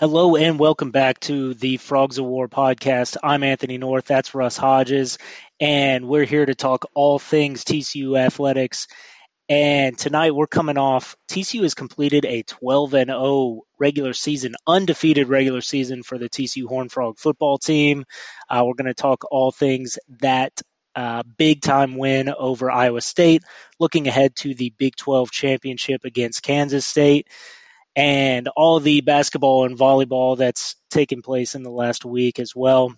Hello and welcome back to the Frogs of War podcast. I'm Anthony North, that's Russ Hodges, and we're here to talk all things TCU athletics. And tonight we're coming off TCU has completed a 12 and 0 regular season, undefeated regular season for the TCU Horn Frog football team. Uh, we're going to talk all things that uh, big time win over Iowa State, looking ahead to the Big 12 championship against Kansas State and all the basketball and volleyball that's taken place in the last week as well.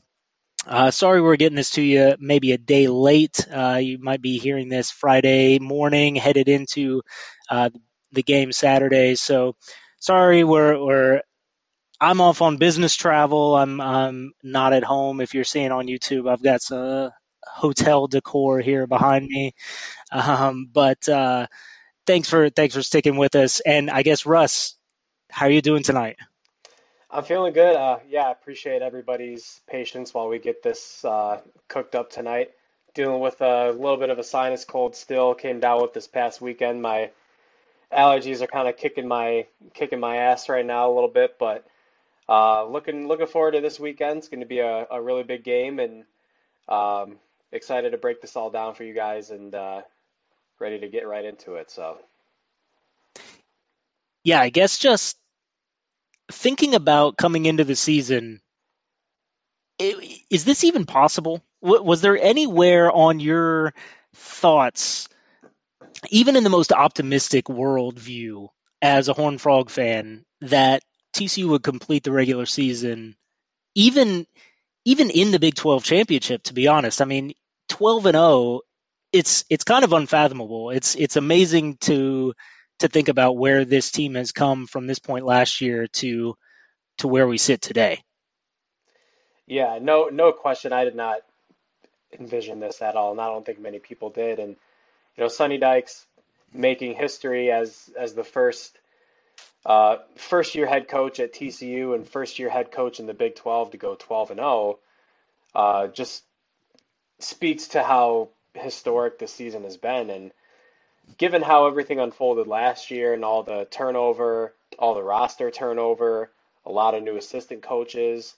Uh, sorry we're getting this to you maybe a day late. Uh, you might be hearing this Friday morning, headed into uh, the game Saturday. So sorry, we're, we're I'm off on business travel. I'm I'm not at home. If you're seeing on YouTube, I've got some hotel decor here behind me. Um, but uh, thanks for thanks for sticking with us. And I guess Russ, how are you doing tonight? I'm feeling good. Uh, yeah, I appreciate everybody's patience while we get this uh, cooked up tonight. Dealing with a little bit of a sinus cold still. Came down with this past weekend. My allergies are kind of kicking my kicking my ass right now a little bit, but uh, looking looking forward to this weekend. It's going to be a, a really big game, and um, excited to break this all down for you guys and uh, ready to get right into it. So, yeah, I guess just thinking about coming into the season, is this even possible? Was there anywhere on your thoughts, even in the most optimistic worldview as a Horn Frog fan, that TCU would complete the regular season, even even in the Big 12 championship? To be honest, I mean, 12 and 0, it's it's kind of unfathomable. It's it's amazing to to think about where this team has come from this point last year to to where we sit today. Yeah, no no question. I did not envision this at all, and I don't think many people did. And you know, Sonny Dykes making history as as the first uh, first year head coach at TCU and first year head coach in the Big 12 to go 12 and 0 uh, just speaks to how historic this season has been. And given how everything unfolded last year and all the turnover, all the roster turnover, a lot of new assistant coaches,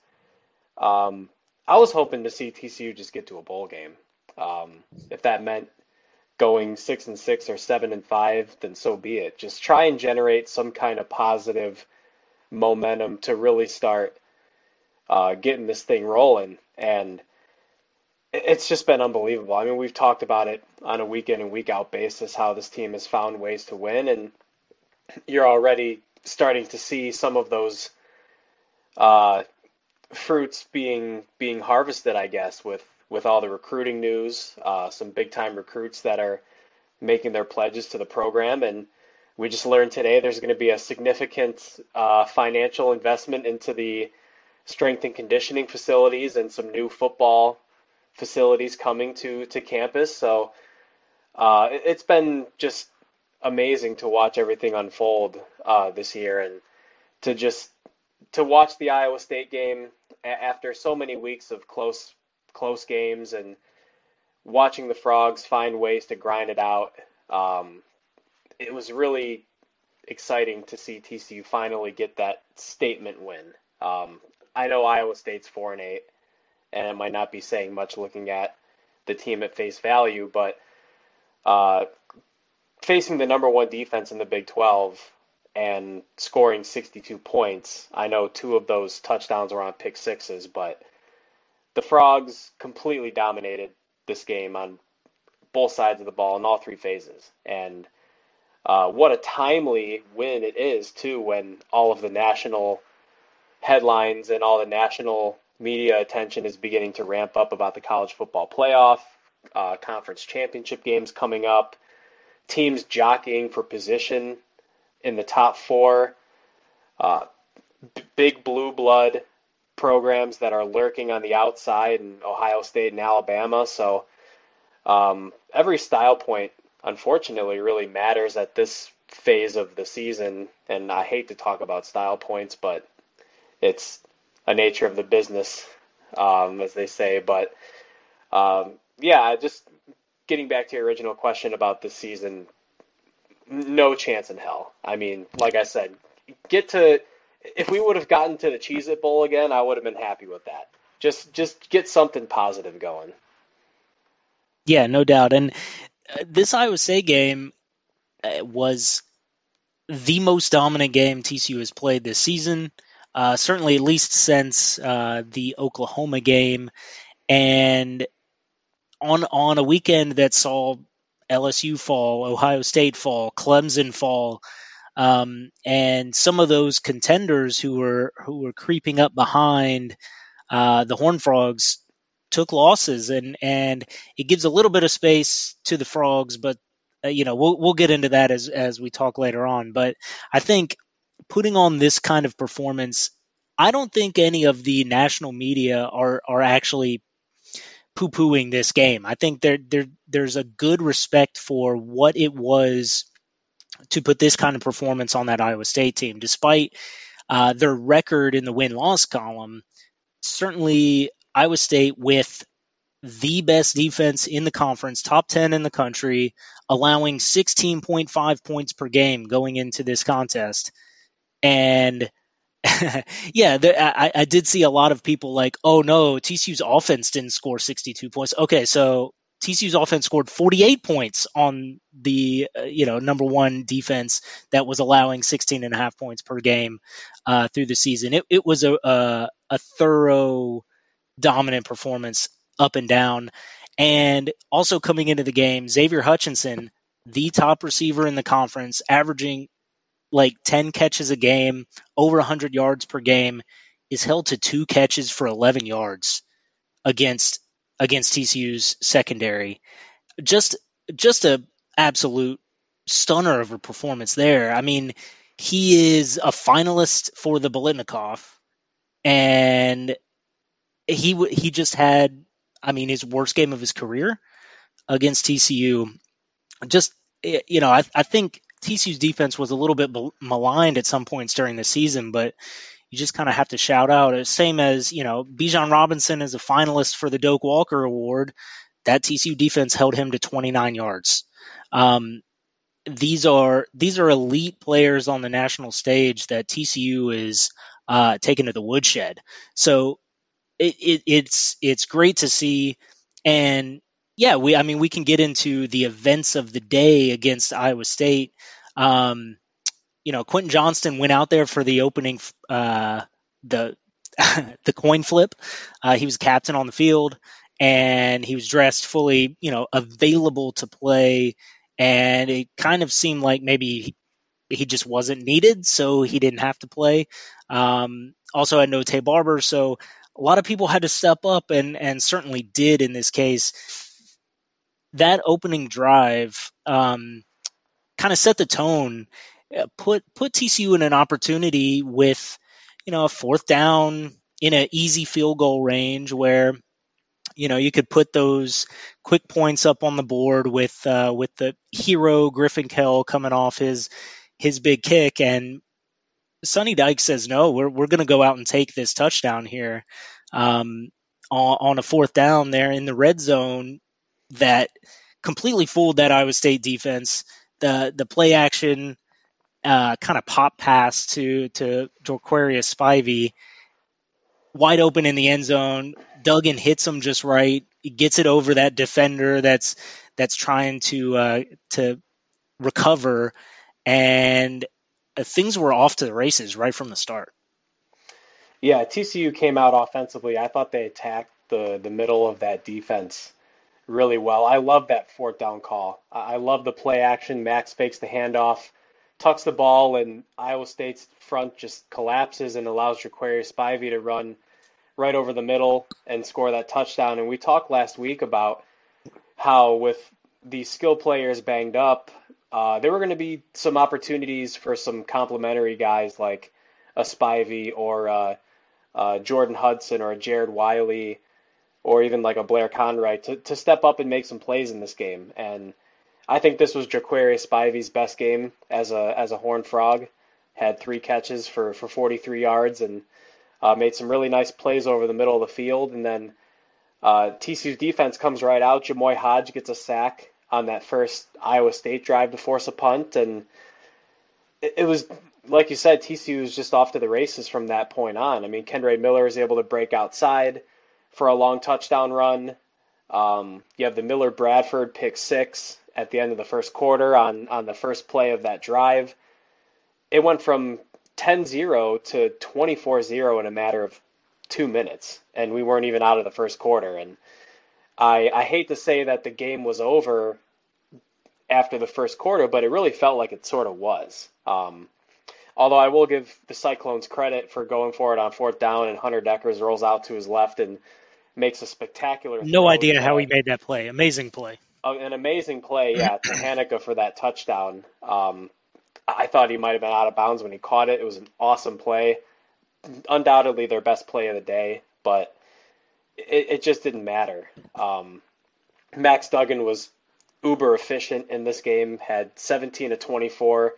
um, I was hoping to see TCU just get to a bowl game. Um, if that meant going six and six or seven and five, then so be it. Just try and generate some kind of positive momentum to really start uh, getting this thing rolling. And it's just been unbelievable. I mean, we've talked about it on a week in and week out basis how this team has found ways to win, and you're already starting to see some of those uh, fruits being being harvested. I guess with with all the recruiting news, uh, some big time recruits that are making their pledges to the program, and we just learned today there's going to be a significant uh, financial investment into the strength and conditioning facilities and some new football facilities coming to to campus. So uh, it, has been just amazing to watch everything unfold uh, this year and to just to watch the Iowa State game after so many weeks of close close games and watching the frogs find ways to grind it out. Um, it was really exciting to see TCU finally get that statement win. Um, I know Iowa State's four and eight, and it might not be saying much looking at the team at face value, but uh, facing the number one defense in the Big 12 and scoring 62 points, I know two of those touchdowns were on pick sixes, but the Frogs completely dominated this game on both sides of the ball in all three phases. And uh, what a timely win it is, too, when all of the national headlines and all the national media attention is beginning to ramp up about the college football playoff, uh, conference championship games coming up, teams jockeying for position in the top four, uh, b- big blue blood programs that are lurking on the outside in Ohio State and Alabama. So um, every style point, unfortunately, really matters at this phase of the season. And I hate to talk about style points, but it's a nature of the business, um, as they say. But um, yeah, just getting back to your original question about the season, no chance in hell. I mean, like I said, get to if we would have gotten to the Cheez It Bowl again, I would have been happy with that. Just just get something positive going. Yeah, no doubt. And uh, this Iowa State game uh, was the most dominant game TCU has played this season. Uh, certainly, at least since uh, the Oklahoma game, and on on a weekend that saw LSU fall, Ohio State fall, Clemson fall, um, and some of those contenders who were who were creeping up behind uh, the Horn Frogs took losses, and and it gives a little bit of space to the Frogs, but uh, you know we'll we'll get into that as as we talk later on. But I think putting on this kind of performance, I don't think any of the national media are are actually poo pooing this game. I think there there there's a good respect for what it was to put this kind of performance on that Iowa State team, despite uh, their record in the win loss column. Certainly, Iowa State with the best defense in the conference, top 10 in the country, allowing 16.5 points per game going into this contest. And yeah, there, I, I did see a lot of people like, oh no, TCU's offense didn't score 62 points. Okay, so TCU's offense scored 48 points on the uh, you know number one defense that was allowing 16 and a half points per game uh, through the season. It, it was a, a, a thorough, dominant performance up and down. And also coming into the game, Xavier Hutchinson, the top receiver in the conference, averaging like 10 catches a game, over 100 yards per game, is held to two catches for 11 yards against against TCU's secondary. Just just a absolute stunner of a performance there. I mean, he is a finalist for the Biletnikoff, and he he just had, I mean, his worst game of his career against TCU. Just eh, you know, I, I think TCU's defense was a little bit maligned at some points during the season, but you just kind of have to shout out. Same as, you know, Bijan Robinson is a finalist for the Doak Walker Award. That TCU defense held him to 29 yards. Um, these are these are elite players on the national stage that TCU is uh, taking to the woodshed. So it, it, it's it's great to see, and yeah, we I mean we can get into the events of the day against Iowa State. Um, you know, Quentin Johnston went out there for the opening, uh, the the coin flip. Uh, he was captain on the field, and he was dressed fully, you know, available to play. And it kind of seemed like maybe he just wasn't needed, so he didn't have to play. Um, also had no Taye Barber, so a lot of people had to step up, and and certainly did in this case. That opening drive um, kind of set the tone. Put put TCU in an opportunity with you know a fourth down in an easy field goal range where you know you could put those quick points up on the board with uh, with the hero Griffin Kell coming off his his big kick. And Sonny Dykes says no we're we're going to go out and take this touchdown here. Um, on, on a fourth down there in the red zone that completely fooled that Iowa State defense the the play action uh, kind of pop pass to to Jo'quarius Spivey, wide open in the end zone. Duggan hits him just right. He gets it over that defender that's that's trying to uh, to recover, and uh, things were off to the races right from the start. Yeah, TCU came out offensively. I thought they attacked the the middle of that defense really well. I love that fourth down call. I love the play action. Max fakes the handoff tucks the ball, and Iowa State's front just collapses and allows Jo'quarius Spivey to run right over the middle and score that touchdown. And we talked last week about how with the skill players banged up, uh, there were going to be some opportunities for some complementary guys like a Spivey or uh, uh, Jordan Hudson or a Jared Wiley or even like a Blair Conwright to, to step up and make some plays in this game. And I think this was Jo'quarius Spivey's best game as a as a Horn Frog. Had three catches for, for 43 yards and uh, made some really nice plays over the middle of the field. And then uh, TCU's defense comes right out. Jamoi Hodge gets a sack on that first Iowa State drive to force a punt, and it, it was like you said, TCU was just off to the races from that point on. I mean, Kendre Miller is able to break outside for a long touchdown run. Um, you have the Millard Bradford pick six at the end of the first quarter on, on the first play of that drive. It went from 10 0 to 24 0 in a matter of two minutes, and we weren't even out of the first quarter. And I, I hate to say that the game was over after the first quarter, but it really felt like it sort of was. Um, although I will give the Cyclones credit for going for it on fourth down, and Hunter Dekkers rolls out to his left and makes a spectacular. No idea how he made that play. Amazing play. Uh, an amazing play, yeah, to Hanika for that touchdown. Um, I thought he might have been out of bounds when he caught it. It was an awesome play. Undoubtedly their best play of the day, but it, it just didn't matter. Um, Max Duggan was uber efficient in this game, had 17 to 24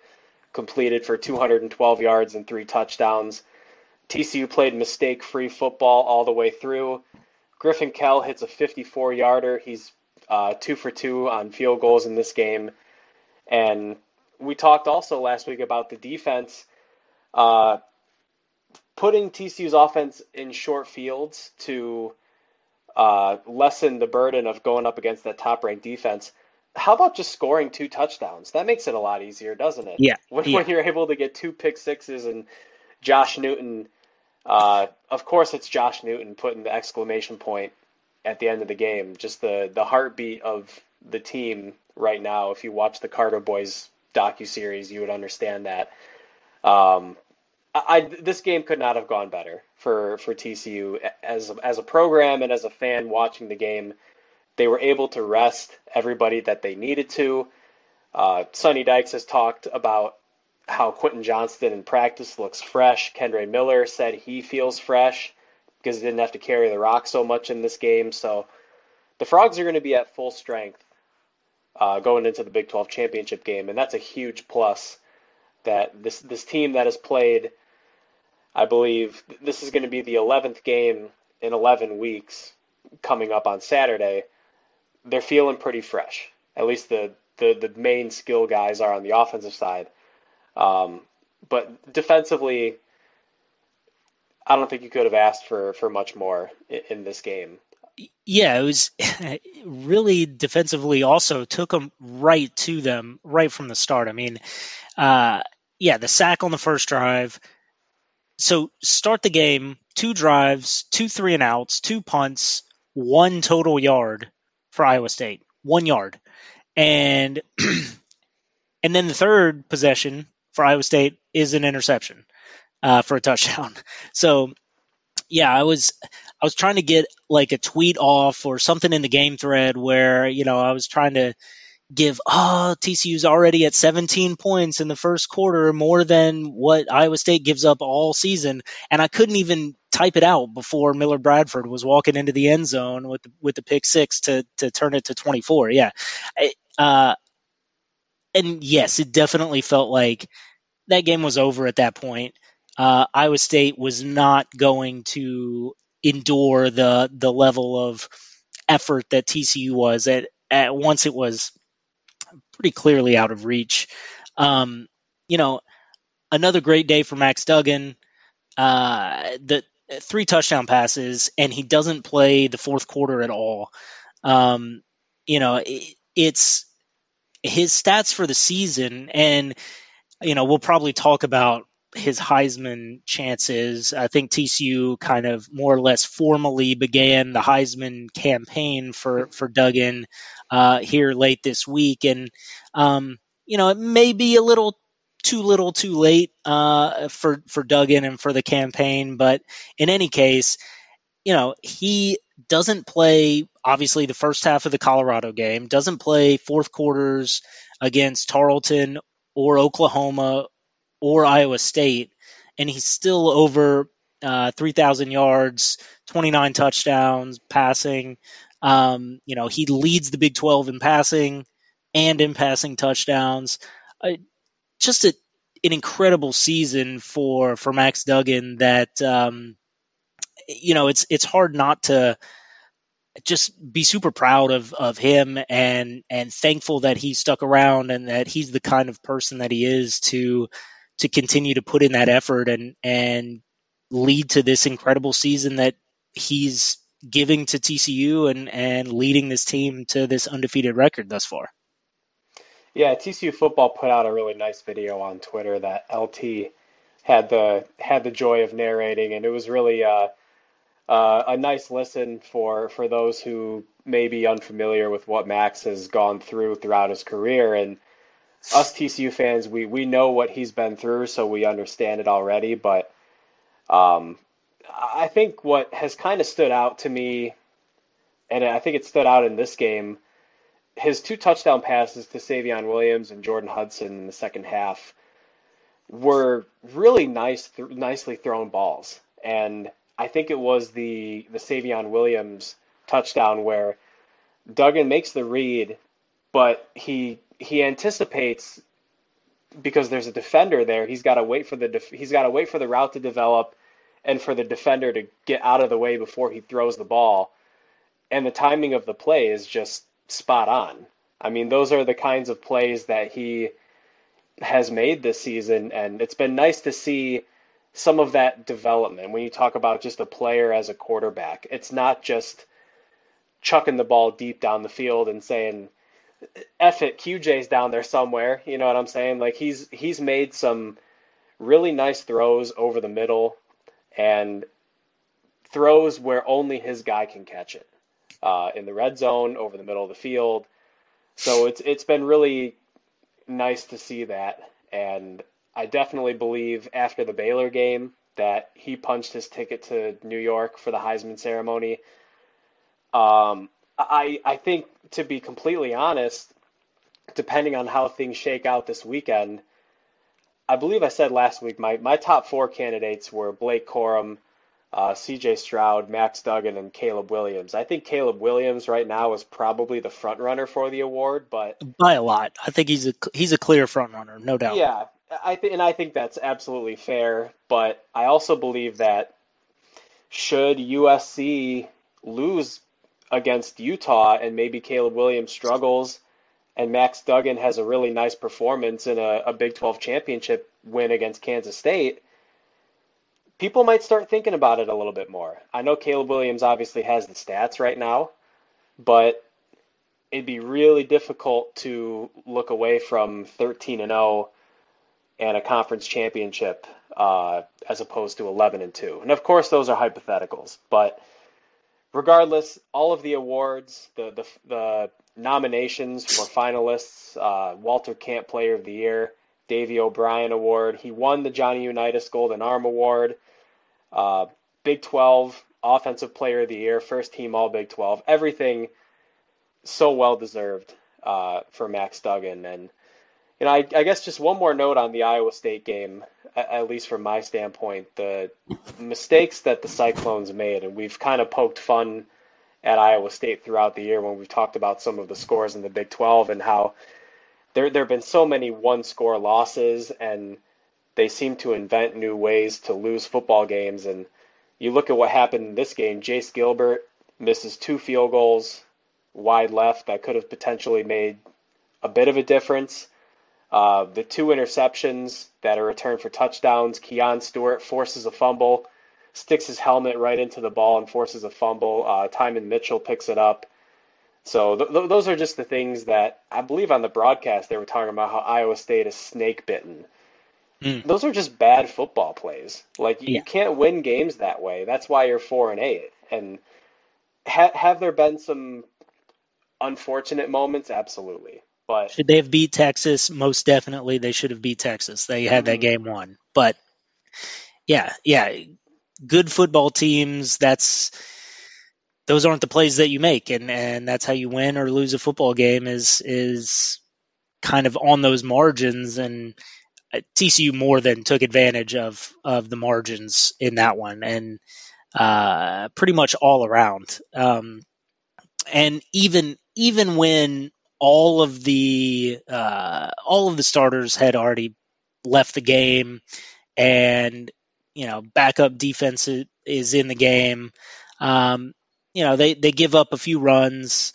completed for 212 yards and three touchdowns. TCU played mistake free football all the way through. Griffin Kell hits a 54 yarder. He's uh, two for two on field goals in this game. And we talked also last week about the defense uh, putting TCU's offense in short fields to uh, lessen the burden of going up against that top ranked defense. How about just scoring two touchdowns? That makes it a lot easier, doesn't it? Yeah. When, yeah. when you're able to get two pick sixes and Josh Newton, uh, of course, it's Josh Newton putting the exclamation point at the end of the game. Just the the heartbeat of the team right now. If you watch the Carter Boys docu series, you would understand that. Um, I, this game could not have gone better for for TCU as as a program and as a fan watching the game. They were able to rest everybody that they needed to. Uh, Sonny Dykes has talked about how Quentin Johnston in practice looks fresh. Kendre Miller said he feels fresh because he didn't have to carry the rock so much in this game. So the Frogs are going to be at full strength uh, going into the Big 12 championship game, and that's a huge plus. That this this team that has played, I believe this is going to be the 11th game in 11 weeks coming up on Saturday. They're feeling pretty fresh. At least the the, the main skill guys are on the offensive side. Um, but defensively, I don't think you could have asked for, for much more in, in this game yeah, it was really defensively also took them right to them right from the start. I mean, uh, yeah, the sack on the first drive. So start the game, two drives, two three and outs, two punts, one total yard for Iowa State, one yard, and and then the third possession for Iowa State is an interception uh, for a touchdown. So yeah, I was I was trying to get like a tweet off or something in the game thread where you know I was trying to give oh TCU's already at 17 points in the first quarter more than what Iowa State gives up all season and I couldn't even type it out before Millard Bradford was walking into the end zone with the, with the pick 6 to to turn it to 24 yeah uh and yes it definitely felt like that game was over at that point uh, Iowa State was not going to endure the the level of effort that TCU was at, at once it was pretty clearly out of reach. Um, you know, another great day for Max Duggan. Uh, the three touchdown passes, and he doesn't play the fourth quarter at all. Um, you know, it, it's his stats for the season, and you know, we'll probably talk about his Heisman chances. I think TCU kind of more or less formally began the Heisman campaign for for Duggan uh, here late this week, and um, you know it may be a little too little, too late uh, for for Duggan and for the campaign, but in any case, you know he doesn't play obviously the first half of the Colorado game, doesn't play fourth quarters against Tarleton or Oklahoma or Iowa State, and he's still over uh, 3,000 yards, 29 touchdowns passing. Um, you know, he leads the Big 12 in passing and in passing touchdowns. Uh, just a, an incredible season for for Max Duggan. That um, you know, it's it's hard not to just be super proud of of him and and thankful that he stuck around and that he's the kind of person that he is to to continue to put in that effort and and lead to this incredible season that he's giving to TCU and and leading this team to this undefeated record thus far. Yeah, TCU football put out a really nice video on Twitter that LT had the had the joy of narrating, and it was really uh, uh, a nice listen for for those who may be unfamiliar with what Max has gone through throughout his career. And us TCU fans, we we know what he's been through, so we understand it already. But um, I think what has kind of stood out to me, and I think it stood out in this game his two touchdown passes to Savion Williams and Jordan Hudson in the second half were really nice, th- nicely thrown balls. And I think it was the the Savion Williams touchdown where Duggan makes the read, but he he anticipates because there's a defender there. He's got to wait for the def- he's got to wait for the route to develop and for the defender to get out of the way before he throws the ball. And the timing of the play is just spot on. I mean, those are the kinds of plays that he has made this season, and it's been nice to see some of that development. When you talk about just a player as a quarterback, it's not just chucking the ball deep down the field and saying, "F it, QJ's down there somewhere." You know what I'm saying? Like he's he's made some really nice throws over the middle and throws where only his guy can catch it uh, in the red zone, over the middle of the field. So it's it's been really nice to see that, and I definitely believe after the Baylor game that he punched his ticket to New York for the Heisman ceremony. Um, I I think to be completely honest, depending on how things shake out this weekend, I believe I said last week my my top four candidates were Blake Corum, uh, C.J. Stroud, Max Duggan, and Caleb Williams. I think Caleb Williams right now is probably the front runner for the award, but by a lot, I think he's a he's a clear front runner, no doubt. Yeah, I th- and I think that's absolutely fair. But I also believe that should USC lose against Utah and maybe Caleb Williams struggles and Max Duggan has a really nice performance in a, a Big 12 championship win against Kansas State people might start thinking about it a little bit more. I know Caleb Williams obviously has the stats right now, but it'd be really difficult to look away from 13 and 0 and a conference championship uh, as opposed to 11 and 2. And of course, those are hypotheticals, but regardless, all of the awards, the the, the nominations for finalists, uh, Walter Camp Player of the Year. Davy O'Brien Award. He won the Johnny Unitas Golden Arm Award. Uh, Big 12 Offensive Player of the Year, first team All Big 12. Everything so well deserved uh, for Max Duggan. And you know, I, I, guess just one more note on the Iowa State game, at, least from my standpoint, the mistakes that the Cyclones made, and we've kind of poked fun at Iowa State throughout the year when we've talked about some of the scores in the Big 12 and how there there have been so many one score losses and they seem to invent new ways to lose football games. And you look at what happened in this game Jace Gilbert misses two field goals wide left that could have potentially made a bit of a difference uh, the two interceptions that are returned for touchdowns Keon Stewart forces a fumble sticks his helmet right into the ball and forces a fumble uh, Tymon Mitchell picks it up so th- th- those are just the things that I believe on the broadcast they were talking about how Iowa State is snake bitten. Mm. Those are just bad football plays. Like you yeah. can't win games that way. That's why you're four and eight. And ha- have there been some unfortunate moments? Absolutely. But should they have beat Texas? Most definitely, they should have beat Texas. They had mm-hmm. that game won. But yeah, yeah, good football teams. That's those aren't the plays that you make, and and that's how you win or lose a football game is is kind of on those margins. And uh, TCU more than took advantage of of the margins in that one, and uh, pretty much all around. Um, and even even when all of the uh, all of the starters had already left the game, and you know backup defense is in the game. Um, you know, they, they give up a few runs,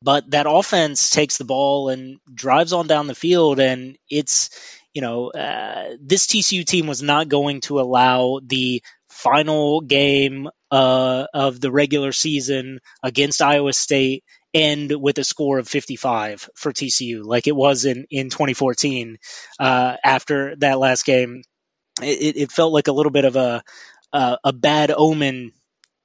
but that offense takes the ball and drives on down the field. And it's, you know, uh, this TCU team was not going to allow the final game uh, of the regular season against Iowa State end with a score of 55 for TCU, like it was in in 2014. Uh, after that last game, it, it, felt like a little bit of a a, a bad omen.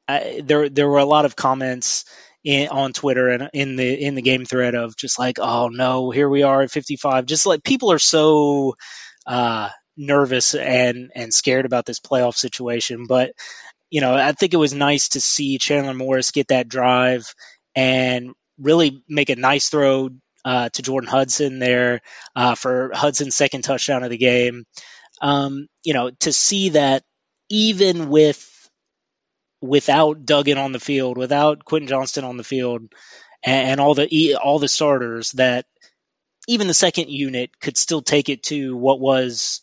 There there were a lot of comments in, on Twitter and in the in the game thread of just like, oh no, here we are at 55. Just like people are so uh, nervous and and scared about this playoff situation. But you know, I think it was nice to see Chandler Morris get that drive and really make a nice throw uh, to Jordan Hudson there uh, for Hudson's second touchdown of the game. Um, you know, to see that even with without Duggan on the field, without Quentin Johnston on the field, and, and all the all the starters, that even the second unit could still take it to what was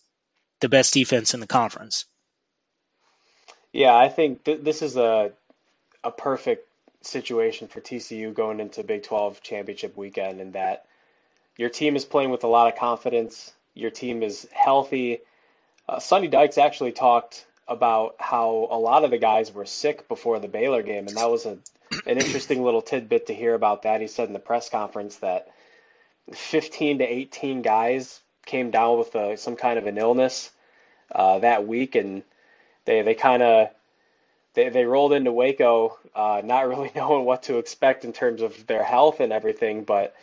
the best defense in the conference. Yeah, I think th- this is a a perfect situation for TCU going into Big 12 championship weekend, and that your team is playing with a lot of confidence. Your team is healthy. Uh, Sonny Dykes actually talked about how a lot of the guys were sick before the Baylor game, and that was a an interesting little tidbit to hear about that. He said in the press conference that 15 to 18 guys came down with a, uh, some kind of an illness uh, that week, and they they kind of they, they rolled into Waco, uh, not really knowing what to expect in terms of their health and everything. But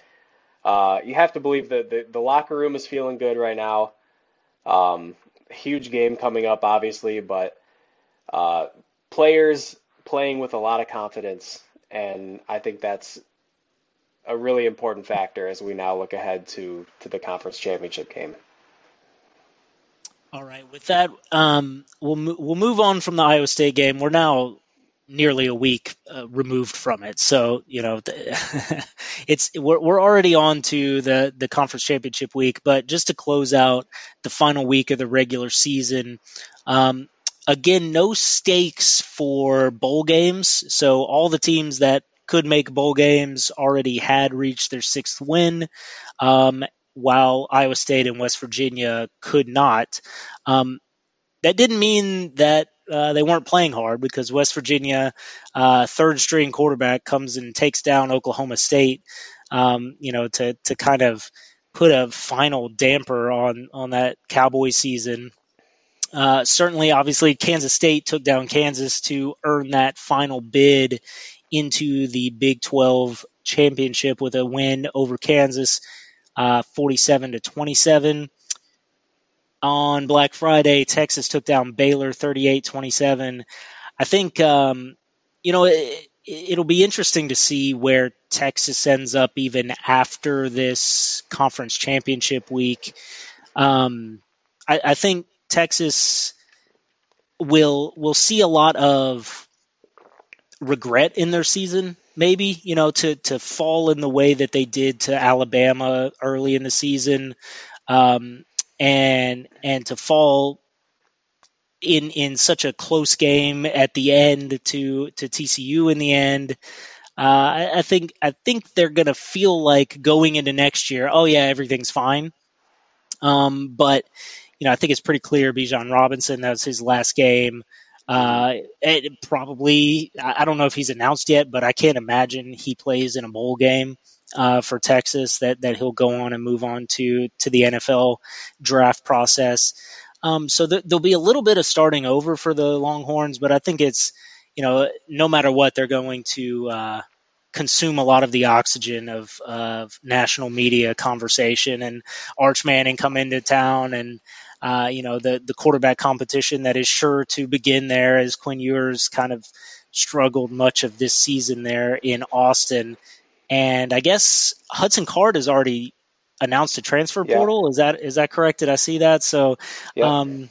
uh, you have to believe that the, the locker room is feeling good right now. Um, huge game coming up, obviously, but uh, players playing with a lot of confidence, and I think that's a really important factor as we now look ahead to to the conference championship game. All right. With that, um, we'll we'll move on from the Iowa State game. We're now nearly a week uh, removed from it, so you know it's we're we're already on to the the conference championship week. But just to close out the final week of the regular season, um, again, no stakes for bowl games. So all the teams that could make bowl games already had reached their sixth win. Um, while Iowa State and West Virginia could not. Um, that didn't mean that uh, they weren't playing hard because West Virginia, uh, third string quarterback, comes and takes down Oklahoma State. Um, you know, to to kind of put a final damper on on that Cowboy season. Uh, certainly, obviously, Kansas State took down Kansas to earn that final bid into the Big 12 championship with a win over Kansas uh, 47 to 27. On Black Friday, Texas took down Baylor 38 27. I think, um, you know, it, it'll be interesting to see where Texas ends up even after this conference championship week. Um, I, I think Texas will will see a lot of regret in their season maybe you know to to fall in the way that they did to Alabama early in the season, um, and and to fall in in such a close game at the end to to TCU in the end. Uh, I, I think I think they're gonna feel like going into next year. Oh yeah, everything's fine. Um, but you know, I think it's pretty clear. Bijan Robinson, that was his last game. Uh, it probably, I don't know if he's announced yet, but I can't imagine he plays in a bowl game uh, for Texas. That that he'll go on and move on to to the NFL draft process. Um, so th- there'll be a little bit of starting over for the Longhorns, but I think it's you know no matter what they're going to uh, consume a lot of the oxygen of, of national media conversation and Arch Manning come into town and uh, you know, the the quarterback competition that is sure to begin there as Quinn Ewers kind of struggled much of this season there in Austin. And I guess Hudson Card has already announced a transfer yeah. portal. Is that is that correct? Did I see that? So yeah. um,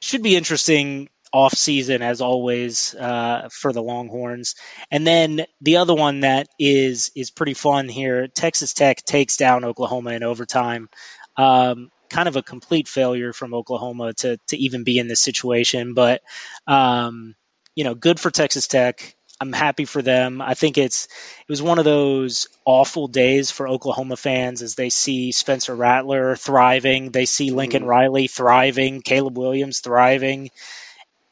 should be interesting off season as always uh, for the Longhorns. And then the other one that is is pretty fun here: Texas Tech takes down Oklahoma in overtime. Um, kind of a complete failure from Oklahoma to to even be in this situation. But um, you know, good for Texas Tech. I'm happy for them. I think it's it was one of those awful days for Oklahoma fans as they see Spencer Rattler thriving, they see Lincoln mm-hmm. Riley thriving, Caleb Williams thriving.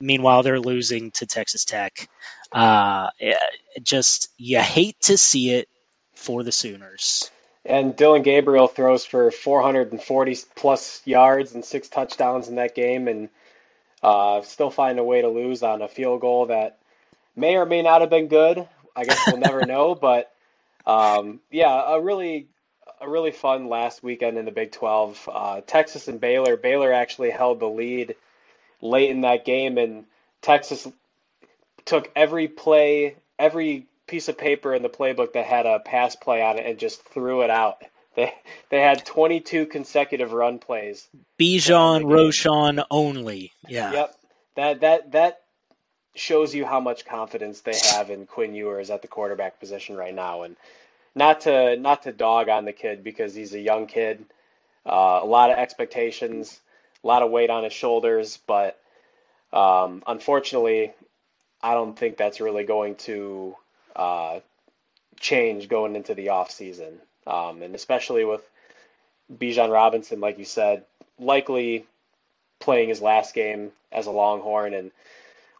Meanwhile, they're losing to Texas Tech. Uh, just you hate to see it for the Sooners. And Dillon Gabriel throws for 440 plus yards and six touchdowns in that game, and uh, still find a way to lose on a field goal that may or may not have been good. I guess we'll never know. But um, yeah, a really a really fun last weekend in the Big 12. Uh, Texas and Baylor. Baylor actually held the lead late in that game, and Texas took every play, every piece of paper in the playbook that had a pass play on it, and just threw it out. They they had 22 consecutive run plays. Bijan Robinson only. Yeah. Yep. That that that shows you how much confidence they have in Quinn Ewers at the quarterback position right now. And not to not to dog on the kid because he's a young kid, uh, a lot of expectations, a lot of weight on his shoulders, but um, unfortunately, I don't think that's really going to uh, change going into the off season, um, and especially with Bijan Robinson, like you said, likely playing his last game as a Longhorn and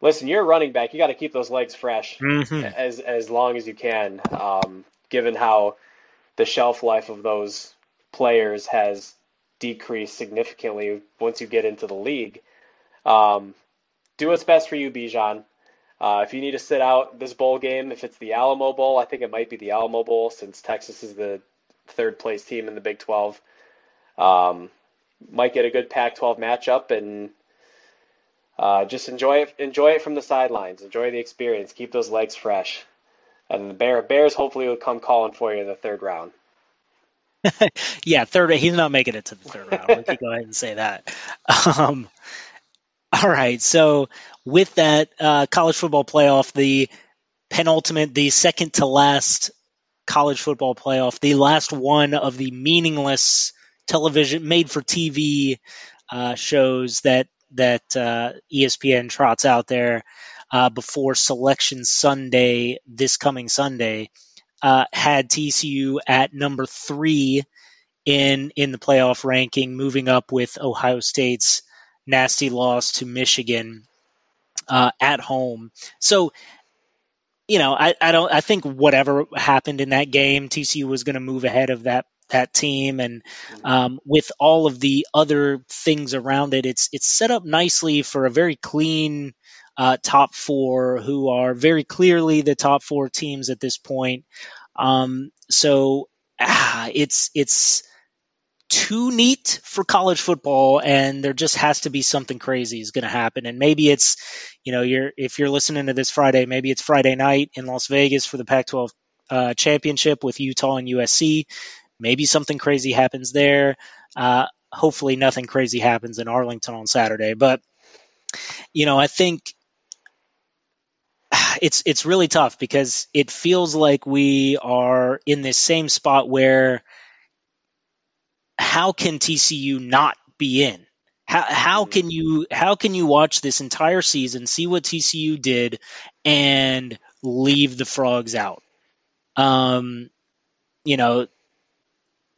listen, you're a running back. You got to keep those legs fresh mm-hmm. as as long as you can. Um, given how the shelf life of those players has decreased significantly once you get into the league. Um, do what's best for you, Bijan. Uh, if you need to sit out this bowl game, if it's the Alamo Bowl, I think it might be the Alamo Bowl since Texas is the third place team in the Big 12. Um, might get a good Pac 12 matchup and uh, just enjoy it. Enjoy it from the sidelines. Enjoy the experience. Keep those legs fresh. And the Bear Bears hopefully will come calling for you in the third round. yeah, third. He's not making it to the third round. Let me go ahead and say that. Um, all right. So with that uh, college football playoff, the penultimate, the second to last college football playoff, the last one of the meaningless television made for TV uh, shows that that uh, ESPN trots out there uh, before Selection Sunday, this coming Sunday, uh, had TCU at number three in in the playoff ranking, moving up with Ohio State's nasty loss to Michigan uh, at home. So you know, I, I don't. I think whatever happened in that game, TCU was going to move ahead of that that team, and um, with all of the other things around it, it's it's set up nicely for a very clean uh, top four, who are very clearly the top four teams at this point. Um, so ah, it's it's too neat for college football and there just has to be something crazy is going to happen and maybe it's you know you're if you're listening to this friday maybe it's friday night in las vegas for the pac 12 uh, championship with utah and usc maybe something crazy happens there. Uh, hopefully, nothing crazy happens in Arlington on Saturday. But you know, I think it's it's really tough because it feels like we are in this same spot where how can TCU not be in? How how can you how can you watch this entire season, see what TCU did, and leave the frogs out? Um, you know,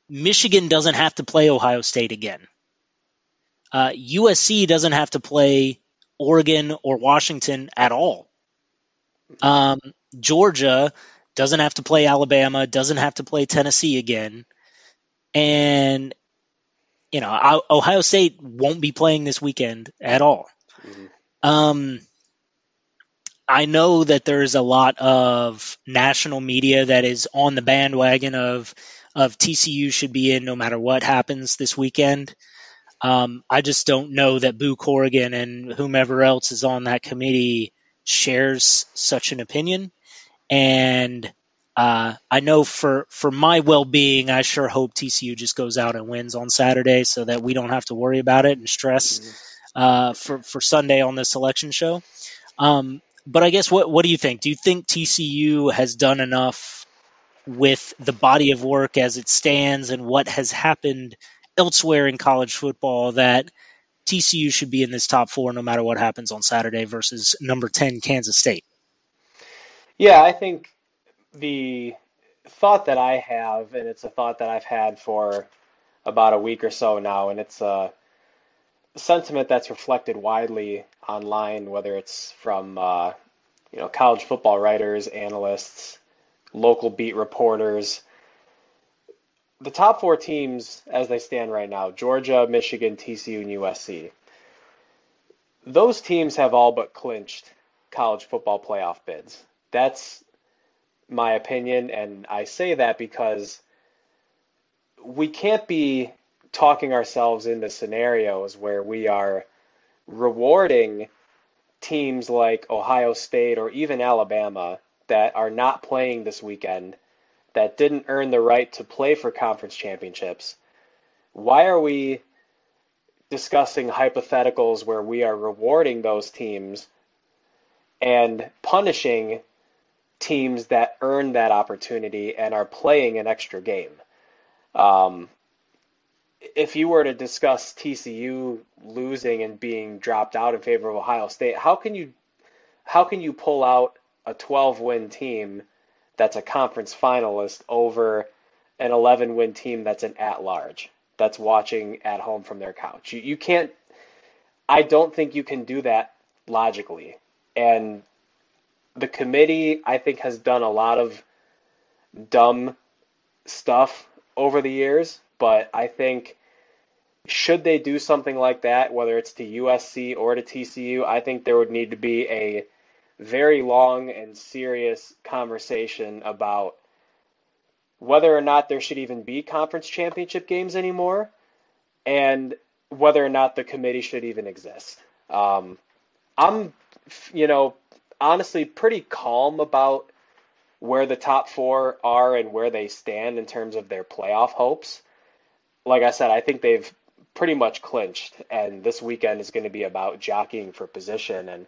Michigan doesn't have to play Ohio State again. Uh, USC doesn't have to play Oregon or Washington at all. Um, Georgia doesn't have to play Alabama, doesn't have to play Tennessee again. And, you know, Ohio State won't be playing this weekend at all. Mm-hmm. Um, I know that there's a lot of national media that is on the bandwagon of of TCU should be in no matter what happens this weekend. Um, I just don't know that Boo Corrigan and whomever else is on that committee shares such an opinion. And uh, I know for for my well being, I sure hope TCU just goes out and wins on Saturday, so that we don't have to worry about it and stress mm-hmm. uh, for for Sunday on the selection show. Um, but I guess what what do you think? Do you think TCU has done enough with the body of work as it stands and what has happened elsewhere in college football that TCU should be in this top four no matter what happens on Saturday versus number 10 Kansas State. Yeah, I think the thought that I have, and it's a thought that I've had for about a week or so now, and it's a sentiment that's reflected widely online, whether it's from uh, you know college football writers, analysts, local beat reporters. The top four teams, as they stand right now, Georgia, Michigan, TCU, and USC, those teams have all but clinched college football playoff bids. That's my opinion, and I say that because we can't be talking ourselves into scenarios where we are rewarding teams like Ohio State or even Alabama that are not playing this weekend, that didn't earn the right to play for conference championships. Why are we discussing hypotheticals where we are rewarding those teams and punishing teams that earn that opportunity and are playing an extra game. Um, if you were to discuss TCU losing and being dropped out in favor of Ohio State, how can you how can you pull out a 12 win team that's a conference finalist over an 11 win team that's an at large that's watching at home from their couch? You, you can't I don't think you can do that logically. And the committee, I think, has done a lot of dumb stuff over the years, but I think should they do something like that, whether it's to USC or to TCU, I think there would need to be a very long and serious conversation about whether or not there should even be conference championship games anymore and whether or not the committee should even exist. Um, I'm, you know, honestly pretty calm about where the top four are and where they stand in terms of their playoff hopes. Like I said, I think they've pretty much clinched, and this weekend is going to be about jockeying for position. And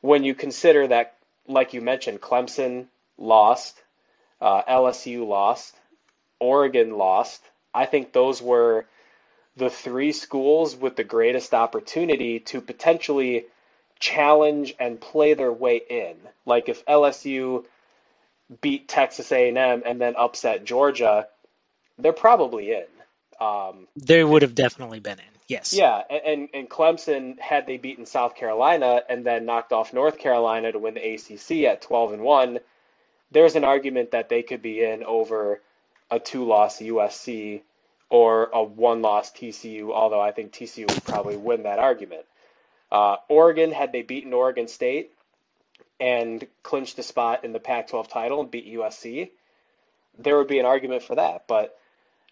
when you consider that, like you mentioned, Clemson lost, uh, LSU lost, Oregon lost, I think those were the three schools with the greatest opportunity to potentially challenge and play their way in. Like if LSU beat Texas A&M and then upset Georgia, they're probably in. Um, they would have definitely been in. Yes. Yeah, and and Clemson had they beaten South Carolina and then knocked off North Carolina to win the ACC at 12 and 1, there's an argument that they could be in over a two-loss USC or a one-loss TCU, although I think TCU would probably win that argument. Uh, Oregon, had they beaten Oregon State and clinched the spot in the Pac 12 title and beat USC, there would be an argument for that. But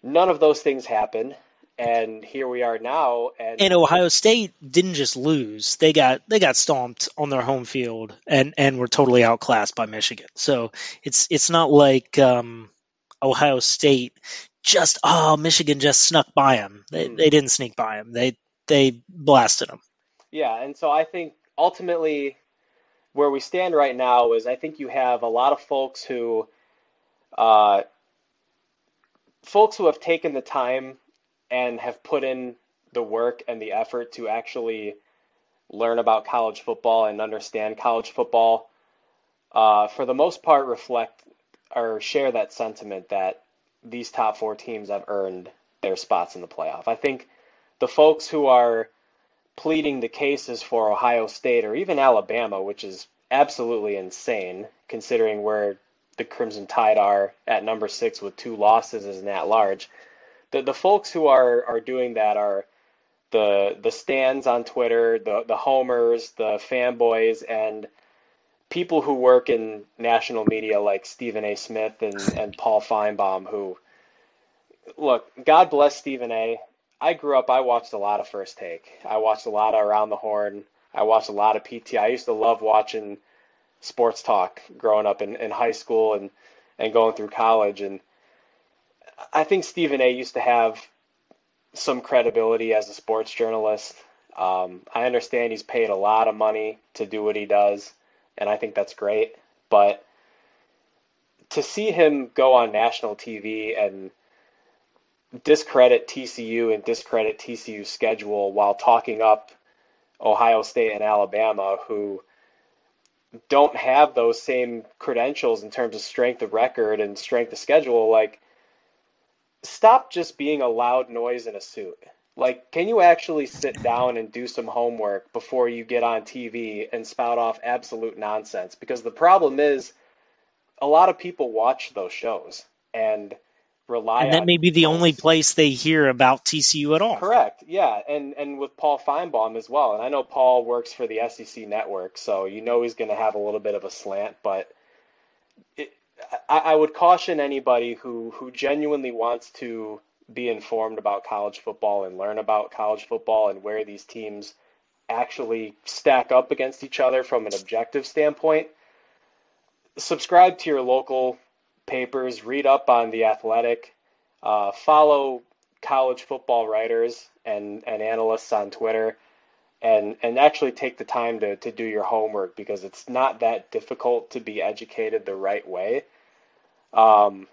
none of those things happened. And here we are now. And, and Ohio State didn't just lose; they got they got stomped on their home field and and were totally outclassed by Michigan. So it's it's not like um, Ohio State just oh Michigan just snuck by them. They, mm. they didn't sneak by them. They they blasted them. Yeah, and so I think ultimately where we stand right now is I think you have a lot of folks who, uh, folks who have taken the time and have put in the work and the effort to actually learn about college football and understand college football, uh, for the most part, reflect or share that sentiment that these top four teams have earned their spots in the playoff. I think the folks who are pleading the cases for Ohio State or even Alabama, which is absolutely insane considering where the Crimson Tide are at number six with two losses as an at large. The the folks who are are doing that are the the stands on Twitter, the the homers, the fanboys, and people who work in national media like Stephen A. Smith and, and Paul Finebaum who look, God bless Stephen A. I grew up, I watched a lot of First Take. I watched a lot of Around the Horn. I watched a lot of PT. I used to love watching sports talk growing up in, in high school and, and going through college. And I think Stephen A. used to have some credibility as a sports journalist. Um, I understand he's paid a lot of money to do what he does, and I think that's great. But to see him go on national TV and discredit TCU and discredit TCU's schedule while talking up Ohio State and Alabama, who don't have those same credentials in terms of strength of record and strength of schedule, like stop just being a loud noise in a suit. Like, can you actually sit down and do some homework before you get on TV and spout off absolute nonsense? Because the problem is, a lot of people watch those shows and rely and that may be the only place they hear about TCU at all. Correct. Yeah, and and with Paul Finebaum as well. And I know Paul works for the SEC network, so you know he's going to have a little bit of a slant. But it, I, I would caution anybody who who genuinely wants to be informed about college football and learn about college football and where these teams actually stack up against each other from an objective standpoint. Subscribe to your local papers, read up on the athletic, uh, follow college football writers and, and analysts on Twitter, and, and actually take the time to, to do your homework because it's not that difficult to be educated the right way. Um,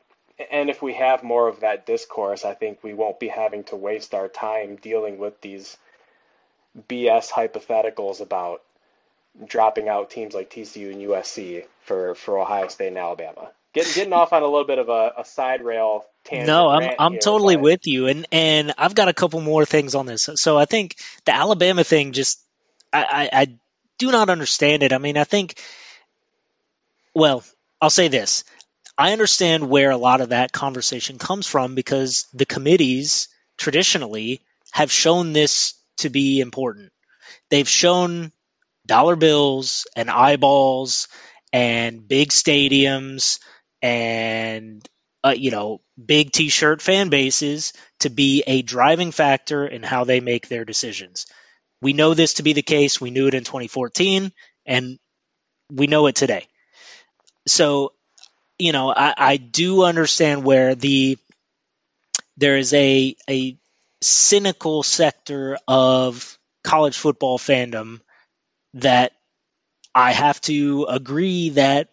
and if we have more of that discourse, I think we won't be having to waste our time dealing with these BS hypotheticals about dropping out teams like TCU and USC for, for Ohio State and Alabama getting getting off on a little bit of a, a side rail tangent. No, I'm I'm here, totally but... with you, and and I've got a couple more things on this. So I think the Alabama thing just I, I, I do not understand it. I mean, I think well, I'll say this. I understand where a lot of that conversation comes from because the committees traditionally have shown this to be important. They've shown dollar bills and eyeballs and big stadiums and uh, you know big t-shirt fan bases to be a driving factor in how they make their decisions. We know this to be the case. We knew it in 2014, and we know it today. So, you know, I, I do understand where the there is a a cynical sector of college football fandom that I have to agree that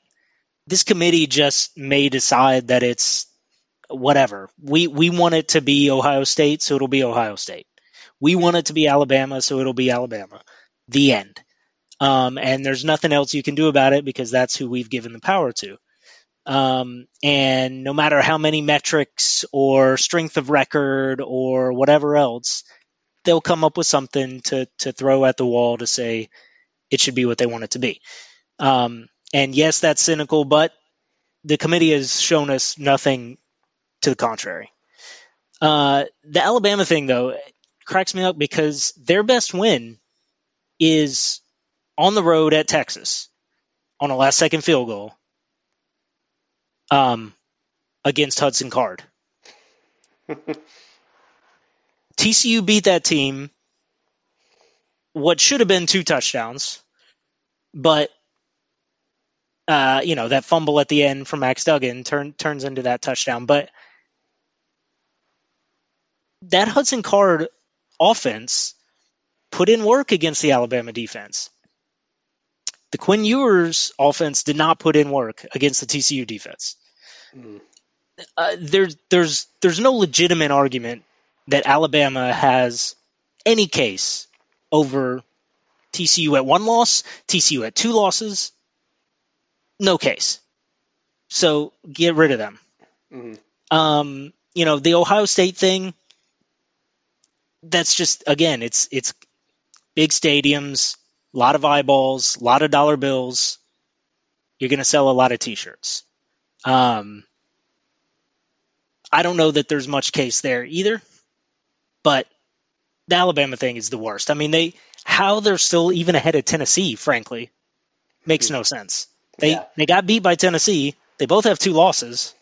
this committee just may decide that it's whatever. We we want it to be Ohio State, so it'll be Ohio State. We want it to be Alabama, so it'll be Alabama. The end. Um, and there's nothing else you can do about it because that's who we've given the power to. Um, and no matter how many metrics or strength of record or whatever else, they'll come up with something to to throw at the wall to say it should be what they want it to be. Um, and yes, that's cynical, but the committee has shown us nothing to the contrary. Uh, the Alabama thing, though, cracks me up because their best win is on the road at Texas on a last second field goal um, against Hudson Card. TCU beat that team what should have been two touchdowns, but uh, you know, that fumble at the end from Max Duggan turn, turns into that touchdown. But that Hudson Card offense put in work against the Alabama defense. The Quinn Ewers offense did not put in work against the TCU defense. Mm. Uh, there's there's there's no legitimate argument that Alabama has any case over TCU at one loss, TCU at two losses, no case. So get rid of them. Mm-hmm. Um, you know, the Ohio State thing, that's just again, it's it's big stadiums, a lot of eyeballs, a lot of dollar bills. You're going to sell a lot of T-shirts. Um, I don't know that there's much case there either, but the Alabama thing is the worst. I mean, they how they're still even ahead of Tennessee, frankly, makes no sense. They yeah. they got beat by Tennessee. They both have two losses.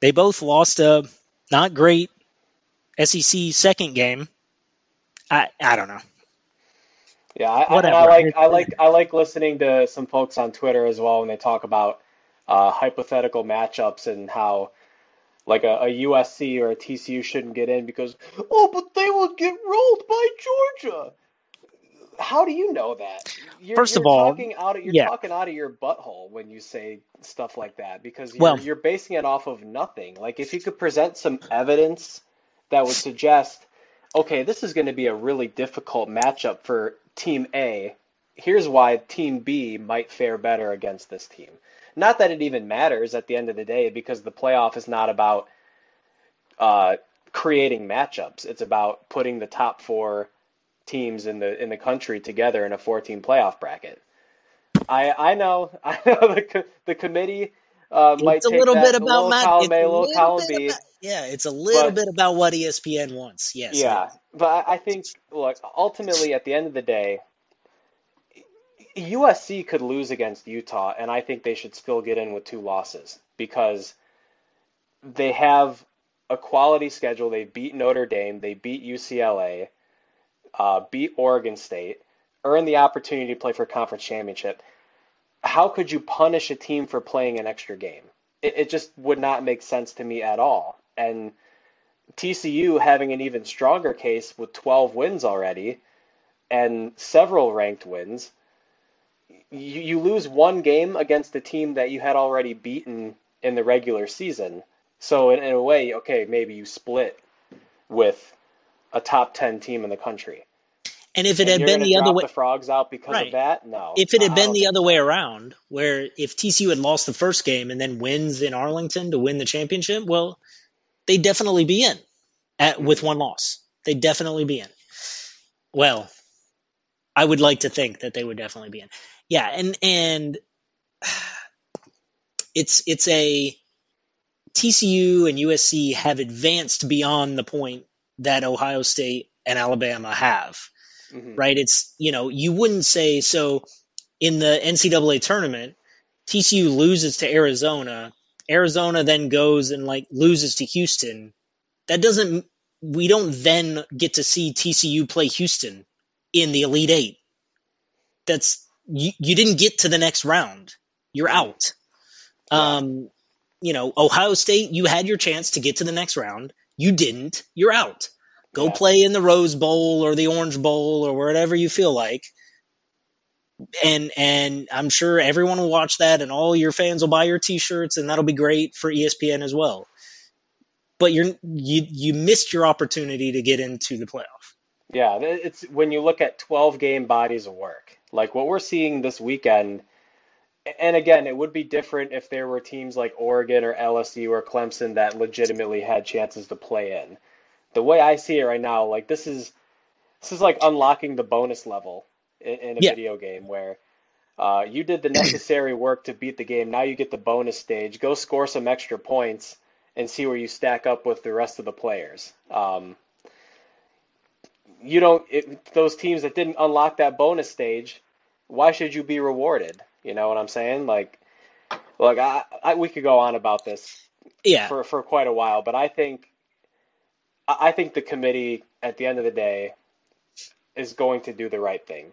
They both lost a not great SEC second game. I I don't know. Yeah, I, I, I like I like I like listening to some folks on Twitter as well when they talk about uh, hypothetical matchups and how like a, a, USC or a TCU shouldn't get in because oh, but they will get rolled by Georgia how do you know that? You're, First you're of all, talking out of, you're yeah. talking out of your butthole when you say stuff like that because you're, well, you're basing it off of nothing. Like if you could present some evidence that would suggest, okay, this is going to be a really difficult matchup for Team A, here's why Team B might fare better against this team. Not that it even matters at the end of the day, because the playoff is not about uh, creating matchups. It's about putting the top four teams in the in the country together in a 14 playoff bracket. I I know I know the the committee uh, might It's a little bit about little Matt. column A, little column B, about yeah. It's a little but bit about what ESPN wants. Yes, yeah, but I I think look ultimately at the end of the day, USC could lose against Utah, and I think they should still get in with two losses because they have a quality schedule. They beat Notre Dame, they beat UCLA, uh, beat Oregon State, earn the opportunity to play for a conference championship. How could you punish a team for playing an extra game? It, it just would not make sense to me at all. And TCU having an even stronger case with 12 wins already and several ranked wins. You, you lose one game against a team that you had already beaten in the regular season. So, in, in a way, okay, maybe you split with a top 10 team in the country. And if it And had been the other way, the frogs out because of that? No, If it had been the other way around, where if TCU had lost the first game and then wins in Arlington to win the championship, well, they'd definitely be in at, with one loss. They'd definitely be in. Well, I would like to think that they would definitely be in. Yeah, and and it's it's a TCU and USC have advanced beyond the point that Ohio State and Alabama have. hmm Right? It's you know you wouldn't say so in the NCAA tournament. TCU loses to Arizona. Arizona then goes and like loses to Houston. That doesn't. We don't then get to see TCU play Houston in the Elite Eight. That's you. You didn't get to the next round. You're hmm out. Um, you know, Ohio State, you had your chance to get to the next round. You didn't. You're out. Go yeah, play in the Rose Bowl or the Orange Bowl or wherever you feel like. And and I'm sure everyone will watch that and all your fans will buy your t-shirts and that'll be great for ESPN as well. But you're you you missed your opportunity to get into the playoff. yeah. It's when you look at 12 game bodies of work, like what we're seeing this weekend. And again, it would be different if there were teams like Oregon or LSU or Clemson that legitimately had chances to play in. The way I see it right now, like this is this is like unlocking the bonus level in, in a Yeah. video game where uh, you did the necessary work to beat the game. Now you get the bonus stage. Go score some extra points and see where you stack up with the rest of the players. Um, you don't it, those teams that didn't unlock that bonus stage. Why should you be rewarded? You know what I'm saying? Like, look, I, I we could go on about this Yeah. for for quite a while, but I think I think the committee at the end of the day is going to do the right thing.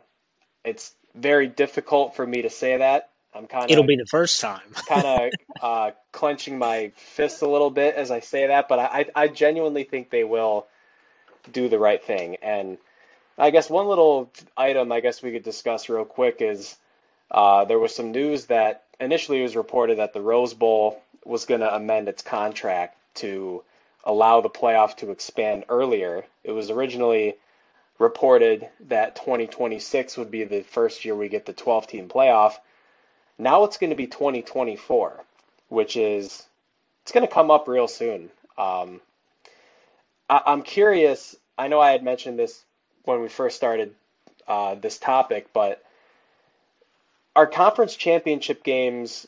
It's very difficult for me to say that. I'm kind of. It'll be the first time. kind of uh, clenching my fists a little bit as I say that, but I, I genuinely think they will do the right thing. And I guess one little item I guess we could discuss real quick is uh, there was some news that initially it was reported that the Rose Bowl was going to amend its contract to allow the playoff to expand earlier. It was originally reported that 2026 would be the first year we get the 12 team playoff. Now it's going to be 2024, which is it's going to come up real soon. Um, I, I'm curious. I know I had mentioned this when we first started uh, this topic, but are conference championship games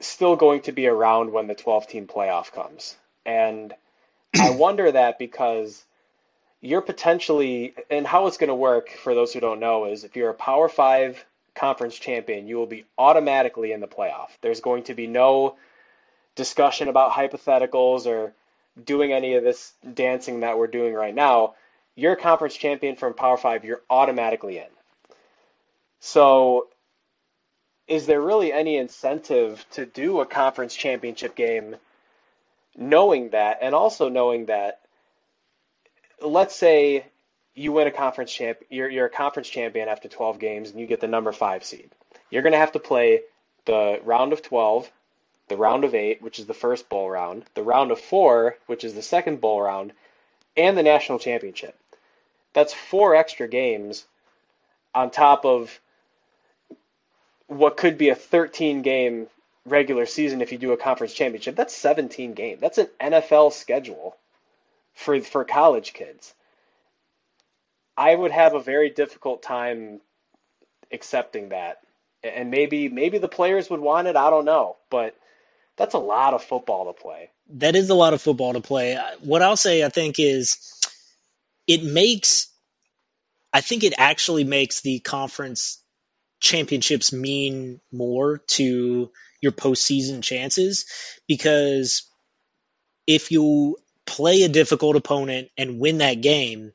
still going to be around when the 12 team playoff comes? And I wonder that because you're potentially, and how it's going to work for those who don't know is if you're a Power Five conference champion, you will be automatically in the playoff. There's going to be no discussion about hypotheticals or doing any of this dancing that we're doing right now. You're a conference champion from Power Five, you're automatically in. So, is there really any incentive to do a conference championship game knowing that, and also knowing that, let's say you win a conference champ, you're, you're a conference champion after 12 games, and you get the number five seed. You're going to have to play the round of 12, the round of eight, which is the first bowl round, the round of four, which is the second bowl round, and the national championship. That's four extra games on top of what could be a 13 game regular season if you do a conference championship. That's 17 games. That's an NFL schedule for for college kids. I would have a very difficult time accepting that. And maybe maybe the players would want it, I don't know, but that's a lot of football to play. That is a lot of football to play. What I'll say I think is it makes I think it actually makes the conference championships mean more to your postseason chances because if you play a difficult opponent and win that game,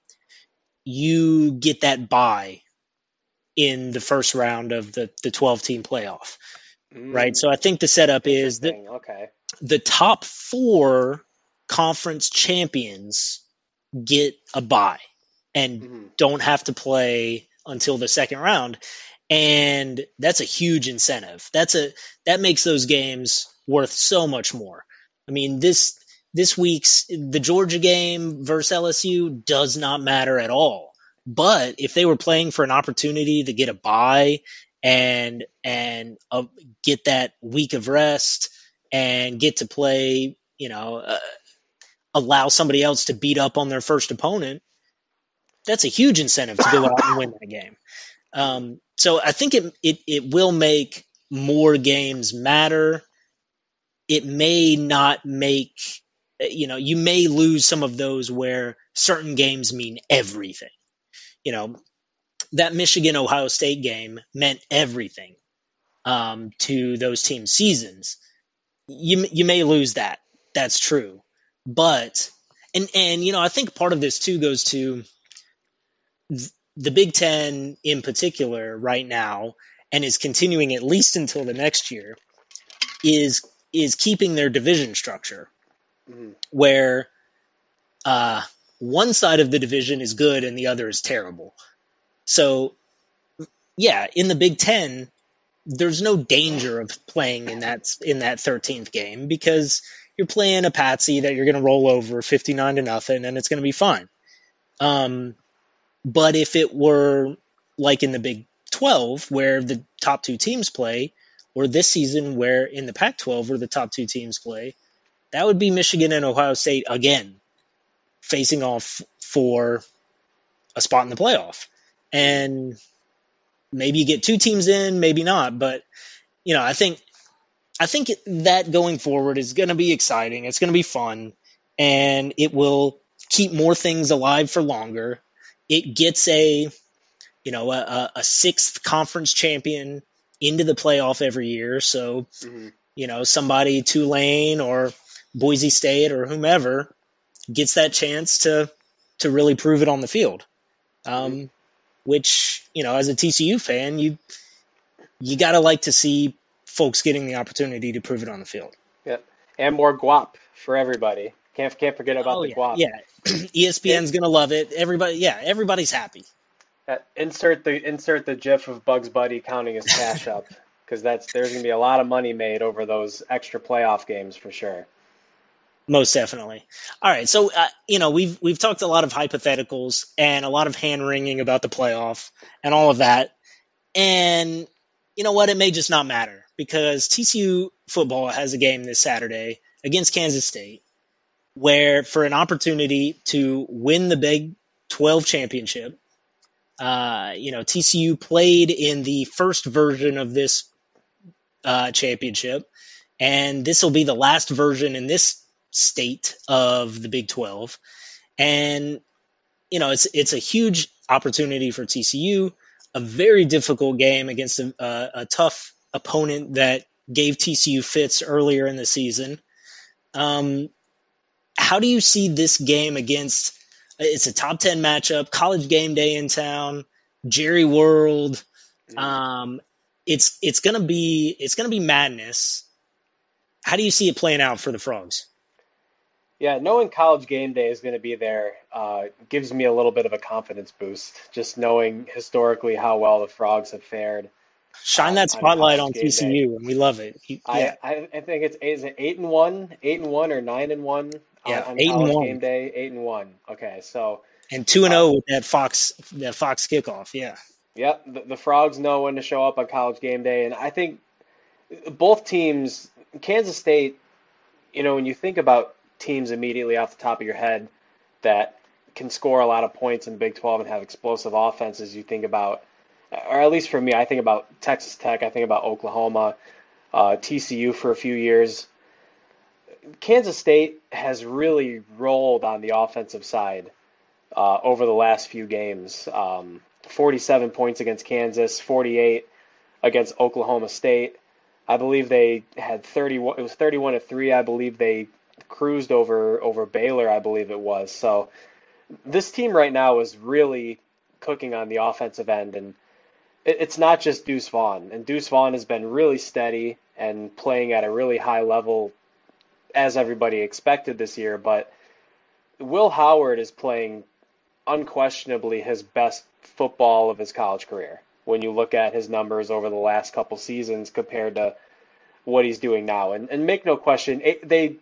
you get that bye in the first round of the, the 12 team playoff. Mm. Right. So I think the setup is that okay. the top four conference champions get a bye and mm-hmm. don't have to play until the second round and that's a huge incentive. That's a that makes those games worth so much more. I mean, this this week's the Georgia game versus LSU does not matter at all. But if they were playing for an opportunity to get a bye and and uh, get that week of rest and get to play, you know, uh, allow somebody else to beat up on their first opponent, that's a huge incentive to go out and win that game. Um, so I think it, it it will make more games matter. It may not make you know you may lose some of those where certain games mean everything. You know that Michigan Ohio State game meant everything um, to those team seasons. You you may lose that. That's true, but and and you know I think part of this too goes to the Big Ten in particular right now, and is continuing at least until the next year, is is keeping their division structure, mm-hmm. where uh, one side of the division is good and the other is terrible. So, yeah, in the Big Ten, there's no danger of playing in that in that 13th game because you're playing a patsy that you're going to roll over 59 to nothing, and it's going to be fine. Um, but if it were like in the Big 12, where the top two teams play, or this season where in the Pac 12, where the top two teams play, that would be Michigan and Ohio State again facing off for a spot in the playoff. And maybe you get two teams in, maybe not. But, you know, I think. I think that going forward is going to be exciting. It's going to be fun, and it will keep more things alive for longer it gets a you know a, a sixth conference champion into the playoff every year. So mm-hmm. you know somebody Tulane or Boise State or whomever gets that chance to to really prove it on the field. Um, mm-hmm. Which you know, as a TCU fan, you you gotta like to see folks getting the opportunity to prove it on the field. Yep, and more guap for everybody. Can't can't forget about oh, the yeah. guap. Yeah, ESPN's gonna love it. Everybody, yeah, everybody's happy. Uh, insert the insert the GIF of Bugs Bunny counting his cash up because that's there's gonna be a lot of money made over those extra playoff games for sure. Most definitely. All right, so uh, you know we've we've talked a lot of hypotheticals and a lot of hand wringing about the playoff and all of that, and you know what? It may just not matter because TCU football has a game this Saturday against Kansas State where for an opportunity to win the Big 12 championship, uh, you know, TCU played in the first version of this uh, championship, and this will be the last version in this state of the Big 12. And you know, it's it's a huge opportunity for TCU, a very difficult game against a, a, a tough opponent that gave TCU fits earlier in the season. Um, how do you see this game against? It's a top ten matchup, college game day in town, Jerry World. Um, it's it's gonna be it's gonna be madness. How do you see it playing out for the Frogs? Yeah, knowing college game day is going to be there uh, gives me a little bit of a confidence boost. Just knowing historically how well the Frogs have fared. Shine that spotlight on, on TCU, and we love it. yeah. I, I think it's is it eight and one, eight and one, or nine and one yeah, on, eight and one. game day, eight and one. Okay, so and two and zero oh um, with that Fox that Fox kickoff. Yeah. Yep, the, the Frogs know when to show up on college game day, and I think both teams, Kansas State, you know, when you think about teams immediately off the top of your head that can score a lot of points in Big 12 and have explosive offenses, you think about, or at least for me, I think about Texas Tech, I think about Oklahoma, uh, TCU for a few years. Kansas State has really rolled on the offensive side uh, over the last few games. Um, 47 points against Kansas, 48 against Oklahoma State. I believe they had 31. It was 31 to three. I believe they cruised over over Baylor. I believe it was. So this team right now is really cooking on the offensive end, and it, it's not just Deuce Vaughn. And Deuce Vaughn has been really steady and playing at a really high level, as everybody expected this year. But Will Howard is playing unquestionably his best football of his college career when you look at his numbers over the last couple seasons compared to what he's doing now. And, and make no question, they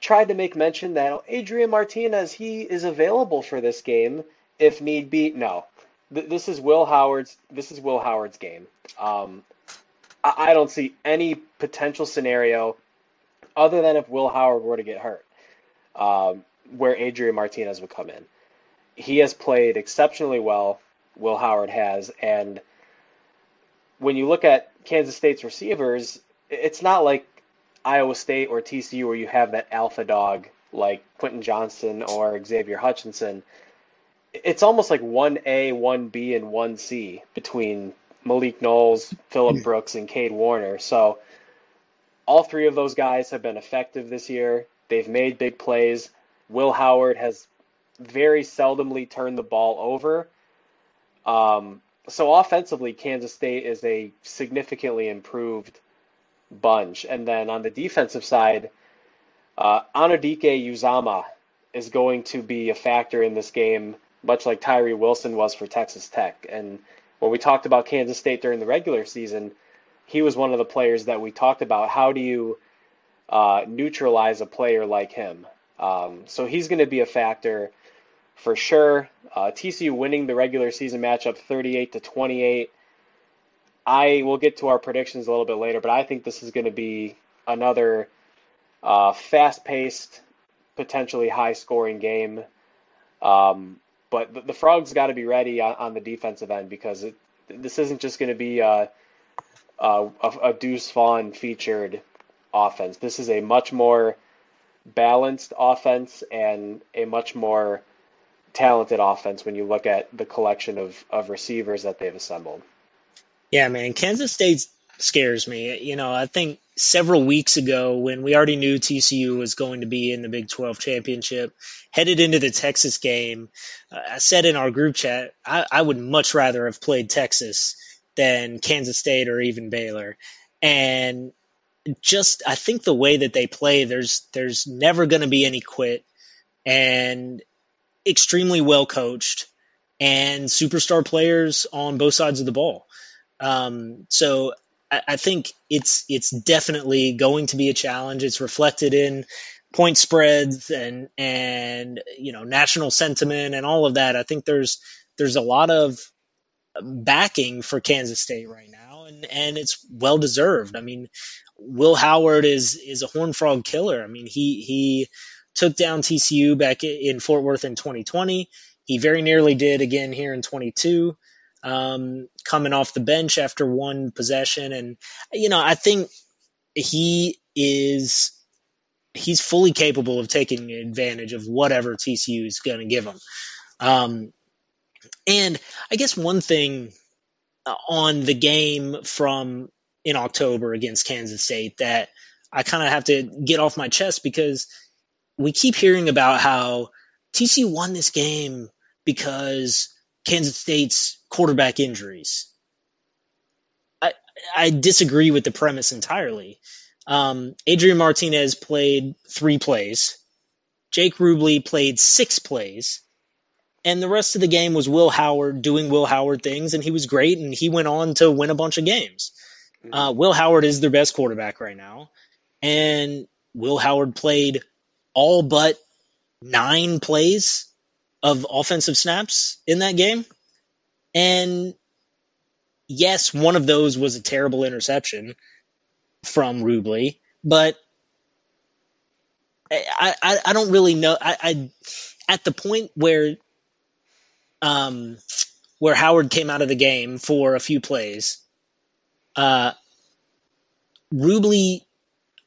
tried to make mention that Adrian Martinez, he is available for this game if need be. No, Th- this is Will Howard's. This is Will Howard's game. Um, I don't see any potential scenario other than if Will Howard were to get hurt, um, where Adrian Martinez would come in. He has played exceptionally well. Will Howard has, and when you look at Kansas State's receivers, it's not like Iowa State or TCU where you have that alpha dog like Quentin Johnston or Xavier Hutchinson. It's almost like 1A, 1B, and 1C between Malik Knowles, Phillip. Brooks, and Kade Warner. So all three of those guys have been effective this year. They've made big plays. Will Howard has very seldomly turned the ball over. Um, so offensively, Kansas State is a significantly improved bunch. And then on the defensive side, uh, Anudike Uzomah is going to be a factor in this game, much like Tyree Wilson was for Texas Tech. And when we talked about Kansas State during the regular season, he was one of the players that we talked about. How do you uh, neutralize a player like him? Um, so he's going to be a factor for sure. Uh, TCU winning the regular season matchup 38 to 28. I will get to our predictions a little bit later, but I think this is going to be another uh, fast-paced, potentially high-scoring game. Um, but the, the Frogs got to be ready on, on, the defensive end because it, this isn't just going to be a, a Deuce Vaughn featured offense. This is a much more balanced offense and a much more talented offense when you look at the collection of, of receivers that they've assembled. Yeah, man, Kansas State scares me. You know, I think several weeks ago when we already knew TCU was going to be in the Big 12 championship, headed into the Texas game, uh, I said in our group chat, I, I would much rather have played Texas than Kansas State or even Baylor. And just I think the way that they play, there's there's never going to be any quit. And extremely well coached and superstar players on both sides of the ball. Um, so I, I, think it's it's definitely going to be a challenge. It's reflected in point spreads and and you know national sentiment and all of that. I think there's there's a lot of backing for Kansas State right now, and and it's well deserved. I mean, Will Howard is is a horn frog killer. I mean, he he took down TCU back in Fort Worth in 2020. He very nearly did again here in 22, um, coming off the bench after one possession. And, you know, I think he is, he's fully capable of taking advantage of whatever TCU is going to give him. Um, and I guess one thing on the game from in October against Kansas State that I kind of have to get off my chest because we keep hearing about how TCU won this game because Kansas State's quarterback injuries. I, I disagree with the premise entirely. Um, Adrian Martinez played three plays. Jake Rubley played six plays. And the rest of the game was Will Howard doing Will Howard things, and he was great, and he went on to win a bunch of games. Mm-hmm. Uh, Will Howard is their best quarterback right now. And Will Howard played all but nine plays of offensive snaps in that game. And yes, one of those was a terrible interception from Rubley, but I, I, I don't really know. I, I at the point where um where Howard came out of the game for a few plays, uh, Rubley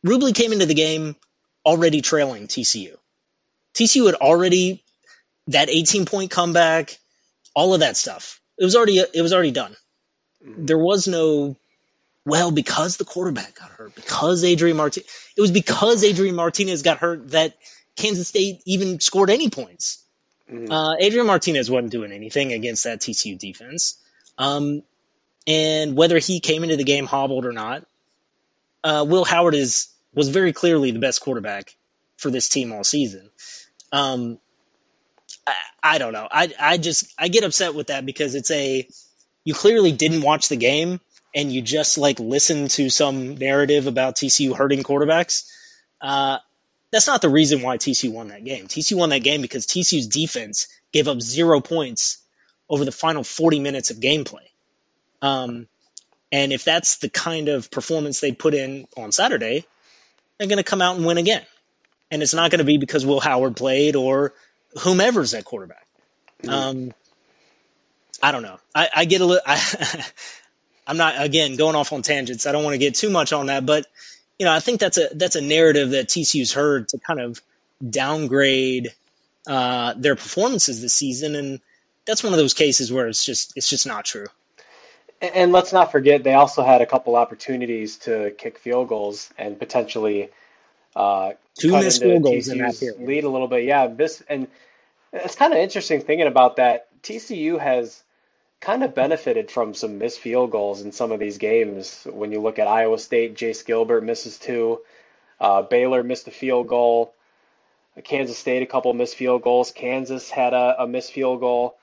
Rubley came into the game already trailing TCU. TCU had already that 18 point comeback, all of that stuff. It was already it was already done. Mm-hmm. There was no well because the quarterback got hurt because Adrian Martinez. It was because Adrian Martinez got hurt that Kansas State even scored any points. Mm-hmm. Uh, Adrian Martinez wasn't doing anything against that TCU defense. Um, and whether he came into the game hobbled or not, uh, Will Howard is was very clearly the best quarterback for this team all season. Um, I, I don't know. I I just I get upset with that because it's a you clearly didn't watch the game and you just like listen to some narrative about TCU hurting quarterbacks. Uh, that's not the reason why TCU won that game. TCU won that game because TCU's defense gave up zero points over the final 40 minutes of gameplay. Um, and if that's the kind of performance they put in on Saturday, they're going to come out and win again. And it's not going to be because Will Howard played or whomever's at quarterback. Mm-hmm. Um, I don't know. I, I get a little. I, I'm not again going off on tangents. I don't want to get too much on that, but you know, I think that's a that's a narrative that TCU's heard to kind of downgrade uh, their performances this season, and that's one of those cases where it's just it's just not true. And let's not forget they also had a couple opportunities to kick field goals and potentially uh, two missed field goals in that period. lead a little bit. Yeah, this and it's kind of interesting thinking about that. TCU has kind of benefited from some missed field goals in some of these games. When you look at Iowa State, Jace Gilbert misses two. Uh, Baylor missed a field goal. Kansas State a couple missed field goals. Kansas had a, a missed field goal.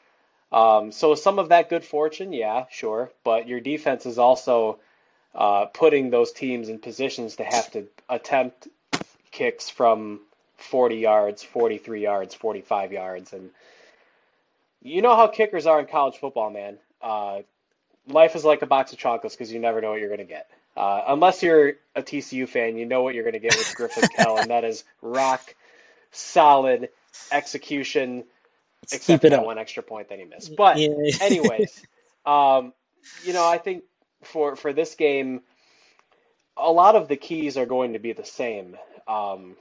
Um, so some of that good fortune, yeah, sure, but your defense is also uh, putting those teams in positions to have to attempt kicks from 40 yards, 43 yards, 45 yards, and you know how kickers are in college football, man. Uh, life is like a box of chocolates because you never know what you're going to get. Uh, unless you're a TCU fan, you know what you're going to get with Griffin Kell, and that is rock solid execution Let's except that up. one extra point that he missed. But yeah. anyways, um, you know, I think for for this game, a lot of the keys are going to be the same. Um,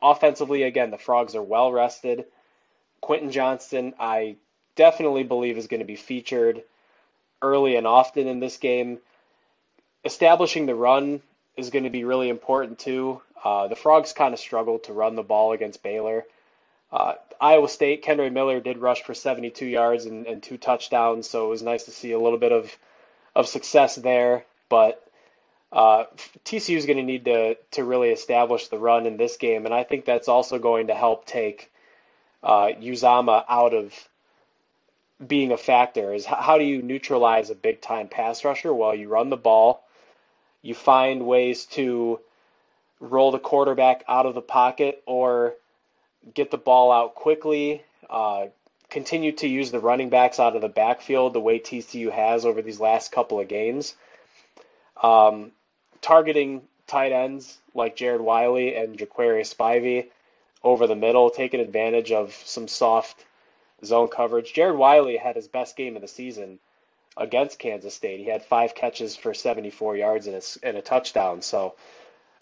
offensively, again, the Frogs are well rested. Quentin Johnston, I definitely believe is going to be featured early and often in this game. Establishing the run is going to be really important too. Uh, the Frogs kind of struggled to run the ball against Baylor. Uh, Iowa State, Kendre Miller did rush for 72 yards and, and, two touchdowns, so it was nice to see a little bit of of success there. But uh, TCU is going to need to to really establish the run in this game, and I think that's also going to help take uh, Uzomah out of being a factor. Is how do you neutralize a big time pass rusher? Well, you run the ball, you find ways to roll the quarterback out of the pocket or get the ball out quickly, uh, continue to use the running backs out of the backfield the way TCU has over these last couple of games. Um, targeting tight ends like Jared Wiley and Geor'Quarius Spivey over the middle, taking advantage of some soft zone coverage. Jared Wiley had his best game of the season against Kansas State. He had five catches for 74 yards and a, and a touchdown. So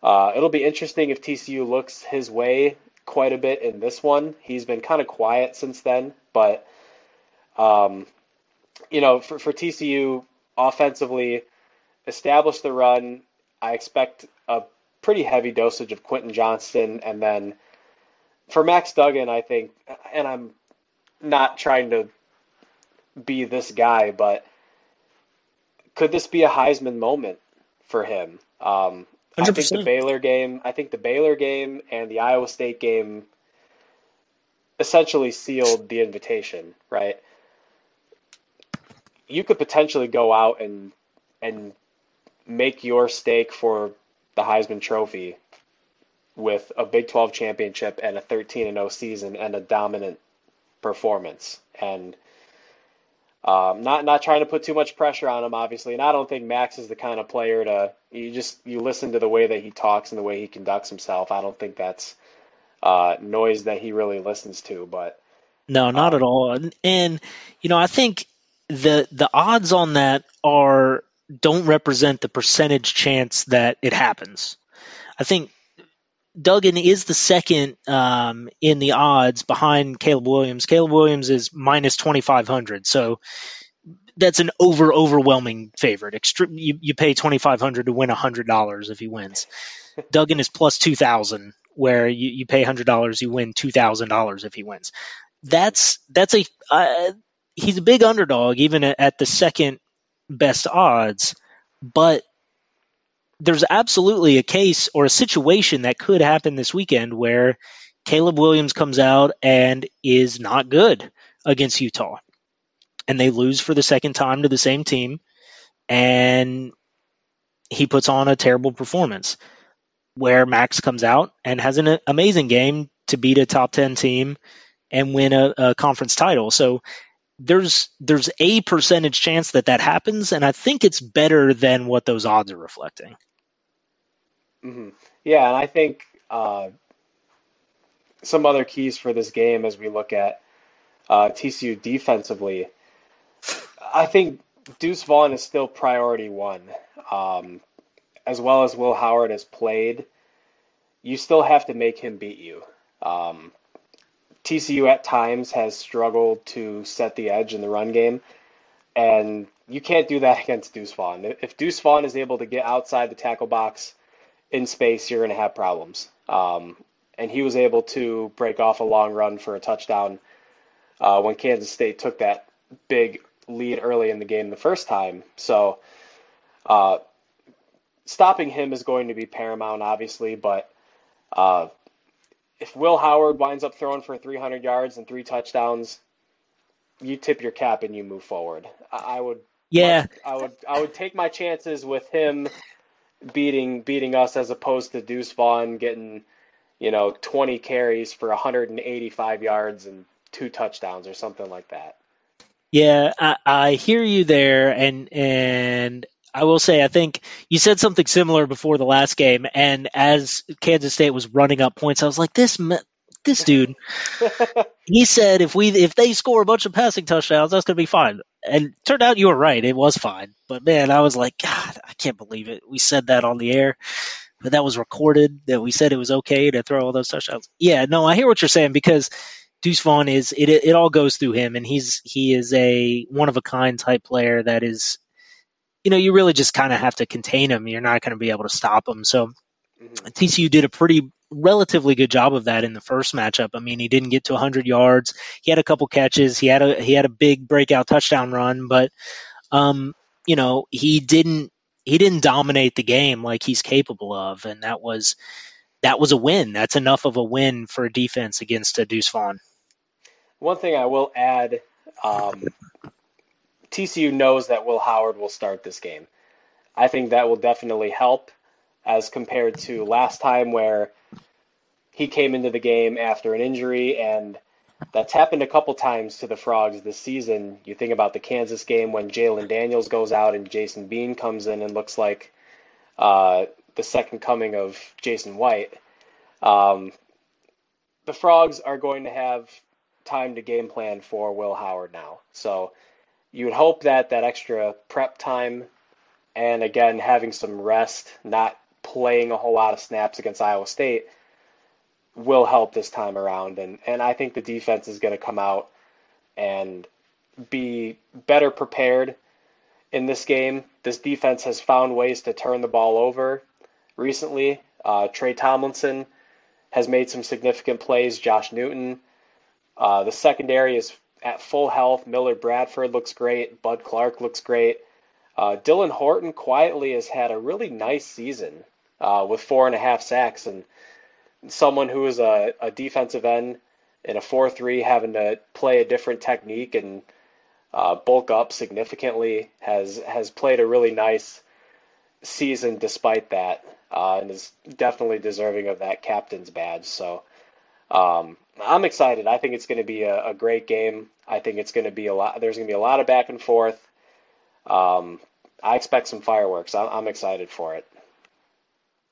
uh, it'll be interesting if TCU looks his way quite a bit in this one. He's been kind of quiet since then, but um, you know, for, for TCU offensively, establish the run. I expect a pretty heavy dosage of Quentin Johnston, and then for Max Duggan, I think, and I'm not trying to be this guy, but could this be a Heisman moment for him? Um, I think the Baylor game, I think the Baylor game and the Iowa State game essentially sealed the invitation, right? You could potentially go out and and make your stake for the Heisman Trophy with a Big 12 championship and a 13 and 0 season and a dominant performance. And Um, not not trying to put too much pressure on him, obviously, and I don't think Max is the kind of player to you just you listen to the way that he talks and the way he conducts himself. I don't think that's uh, noise that he really listens to, but no, not um, at all. And, and you know, I think the the odds on that are don't represent the percentage chance that it happens. I think Duggan is the second um, in the odds behind Caleb Williams. Caleb Williams is minus 2,500. So that's an over overwhelming favorite. Extre- you, you pay 2,500 to win $100 if he wins. Duggan is plus 2,000, where you, you pay $100, you win $2,000 if he wins. That's, that's a, uh, he's a big underdog even at, at the second best odds, but there's absolutely a case or a situation that could happen this weekend where Caleb Williams comes out and is not good against Utah. And they lose for the second time to the same team. And he puts on a terrible performance where Max comes out and has an amazing game to beat a top 10 team and win a, a conference title. So there's there's a percentage chance that that happens, and I think it's better than what those odds are reflecting. Mm-hmm. Yeah, and I think uh, some other keys for this game as we look at uh, TCU defensively. I think Deuce Vaughn is still priority one, um, as well as Will Howard has played. You still have to make him beat you. Um, TCU at times has struggled to set the edge in the run game, and you can't do that against Deuce Vaughn. If Deuce Vaughn is able to get outside the tackle box in space, you're going to have problems. Um, and he was able to break off a long run for a touchdown uh, when Kansas State took that big lead early in the game the first time. So uh, stopping him is going to be paramount, obviously, but uh, if Will Howard winds up throwing for 300 yards and three touchdowns, you tip your cap and you move forward. I, would. Yeah. I would. I would take my chances with him beating beating us as opposed to Deuce Vaughn getting, you know, 20 carries for 185 yards and two touchdowns or something like that. Yeah, I, I hear you there, and and I will say, I think you said something similar before the last game, and as Kansas State was running up points, I was like, this this dude. he said if we if they score a bunch of passing touchdowns, that's gonna be fine. And turned out you were right, it was fine. But man, I was like, God, I can't believe it. We said that on the air, but that was recorded. That we said it was okay to throw all those touchdowns. Yeah, no, I hear what you're saying because Deuce Vaughn is it. It all goes through him, and he's he is a one of a kind type player that is you know, you really just kind of have to contain him. You're not going to be able to stop him. So mm-hmm. TCU did a pretty relatively good job of that in the first matchup. I mean, he didn't get to 100 yards. He had a couple catches. He had a he had a big breakout touchdown run, but um, you know, he didn't he didn't dominate the game like he's capable of, and that was that was a win. That's enough of a win for a defense against a Deuce Vaughn. One thing I will add, um, TCU knows that Will Howard will start this game. I think that will definitely help as compared to last time where he came into the game after an injury and that's happened a couple times to the Frogs this season. You think about the Kansas game when Jalon Daniels goes out and Jason Bean comes in and looks like uh, the second coming of Jason White. Um, the Frogs are going to have time to game plan for Will Howard now. So you would hope that that extra prep time and again having some rest, not playing a whole lot of snaps against Iowa State will help this time around and and I think the defense is going to come out and be better prepared in this game. This defense has found ways to turn the ball over recently. Uh, Tre Tomlinson has made some significant plays. Josh Newton. Uh, the secondary is at full health. Millard Bradford looks great. Bud Clark looks great. Uh, Dylan Horton quietly has had a really nice season uh, with four and a half sacks, and someone who is a, a defensive end in a 4 3 having to play a different technique and uh, bulk up significantly has, has played a really nice season despite that, uh, and is definitely deserving of that captain's badge. So Um, I'm excited. I think it's going to be a, a, great game. I think it's going to be a lot. There's going to be a lot of back and forth. Um, I expect some fireworks. I'm, I'm, excited for it.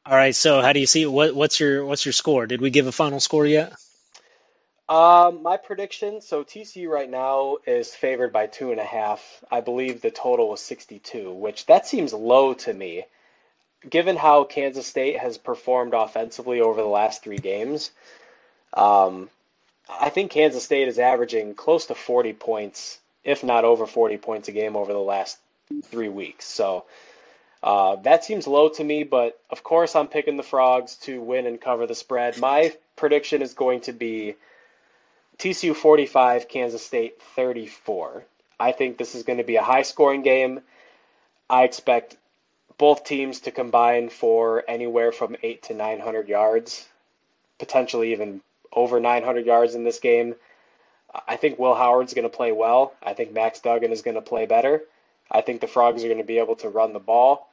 All right. So, how do you see what, what's your what's your score? Did we give a final score yet? Um, my prediction. So TCU right now is favored by two and a half. I believe the total was 62, which that seems low to me, given how Kansas State has performed offensively over the last three games. Um, I think Kansas State is averaging close to 40 points, if not over 40 points a game over the last three weeks. So uh, that seems low to me, but of course I'm picking the Frogs to win and cover the spread. My prediction is going to be TCU 45, Kansas State 34. I think this is going to be a high scoring game. I expect both teams to combine for anywhere from 8 to 900 yards, potentially even over 900 yards in this game. I think Will Howard's going to play well. I think Max Duggan is going to play better. I think the Frogs are going to be able to run the ball.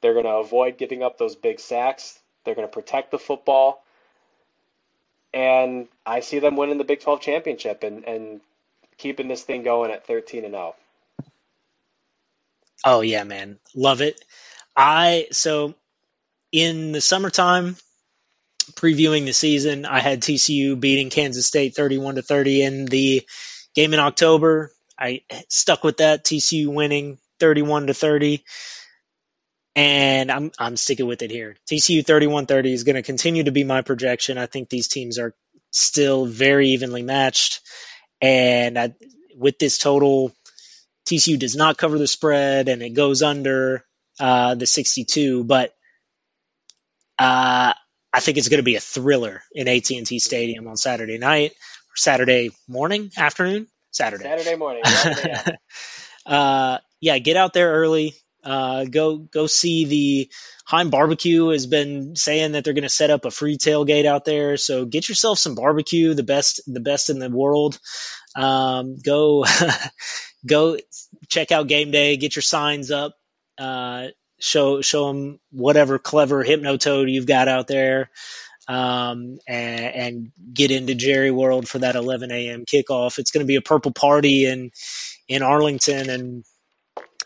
They're going to avoid giving up those big sacks. They're going to protect the football. And I see them winning the Big 12 championship and, and keeping this thing going at 13 and 0. Oh yeah, man. Love it. I so in the summertime, previewing the season, I had TCU beating Kansas State 31 to 30 in the game in October. I stuck with that TCU winning 31 to 30 and I'm I'm sticking with it here. TCU 31-30 is going to continue to be my projection. I think these teams are still very evenly matched and I, with this total TCU does not cover the spread and it goes under uh, the 62, but uh, I think it's going to be a thriller in AT&T Stadium on Saturday night or Saturday morning, afternoon, Saturday. Saturday morning. uh, yeah, get out there early. Uh, go go see the Heim Barbecue has been saying that they're going to set up a free tailgate out there. So get yourself some barbecue, the best the best in the world. Um, go go check out game day. Get your signs up. Uh, show show them whatever clever hypnotoad you've got out there, um, and, and, get into Jerry World for that 11 a.m. kickoff. It's going to be a purple party in in Arlington, and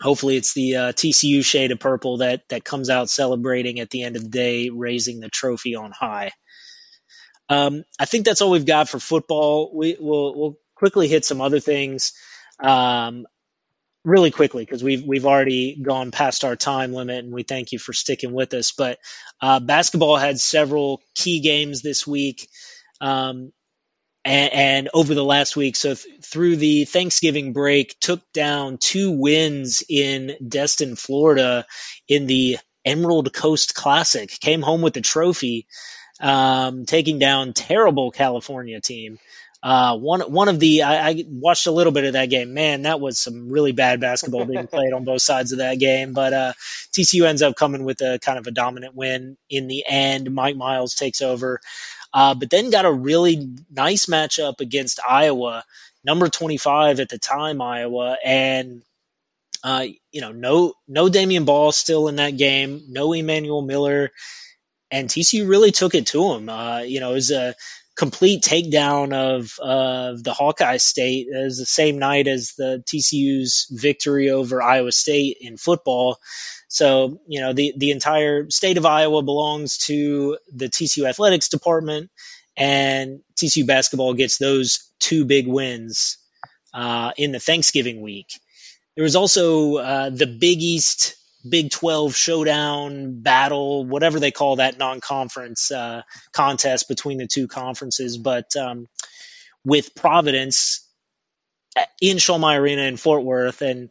hopefully it's the uh, TCU shade of purple that that comes out celebrating at the end of the day, raising the trophy on high. Um, I think that's all we've got for football. We, will we'll quickly hit some other things. Um, really quickly because we've we've already gone past our time limit, and we thank you for sticking with us. But uh, basketball had several key games this week. Um, and, and, over the last week, so th- through the Thanksgiving break, took down two wins in Destin, Florida, in the Emerald Coast Classic. Came home with the trophy, um, taking down terrible California team. Uh, one one of the I, I, watched a little bit of that game. Man, that was some really bad basketball being played on both sides of that game. But uh, TCU ends up coming with a kind of a dominant win in the end. Mike Miles takes over, uh, but then got a really nice matchup against Iowa, number 25 at the time, Iowa, and uh, you know no no Damion Baugh still in that game, no Emanuel Miller and TCU really took it to him. Uh, you know, it was a complete takedown of of the Hawkeye State. Was the same night as the TCU's victory over Iowa State in football. So you know the the entire state of Iowa belongs to the TCU athletics department, and TCU basketball gets those two big wins uh, in the Thanksgiving week. There was also uh, the Big East Big 12 showdown battle, whatever they call that non conference uh, contest between the two conferences. But um, with Providence uh, in Schollmaier Arena in Fort Worth, and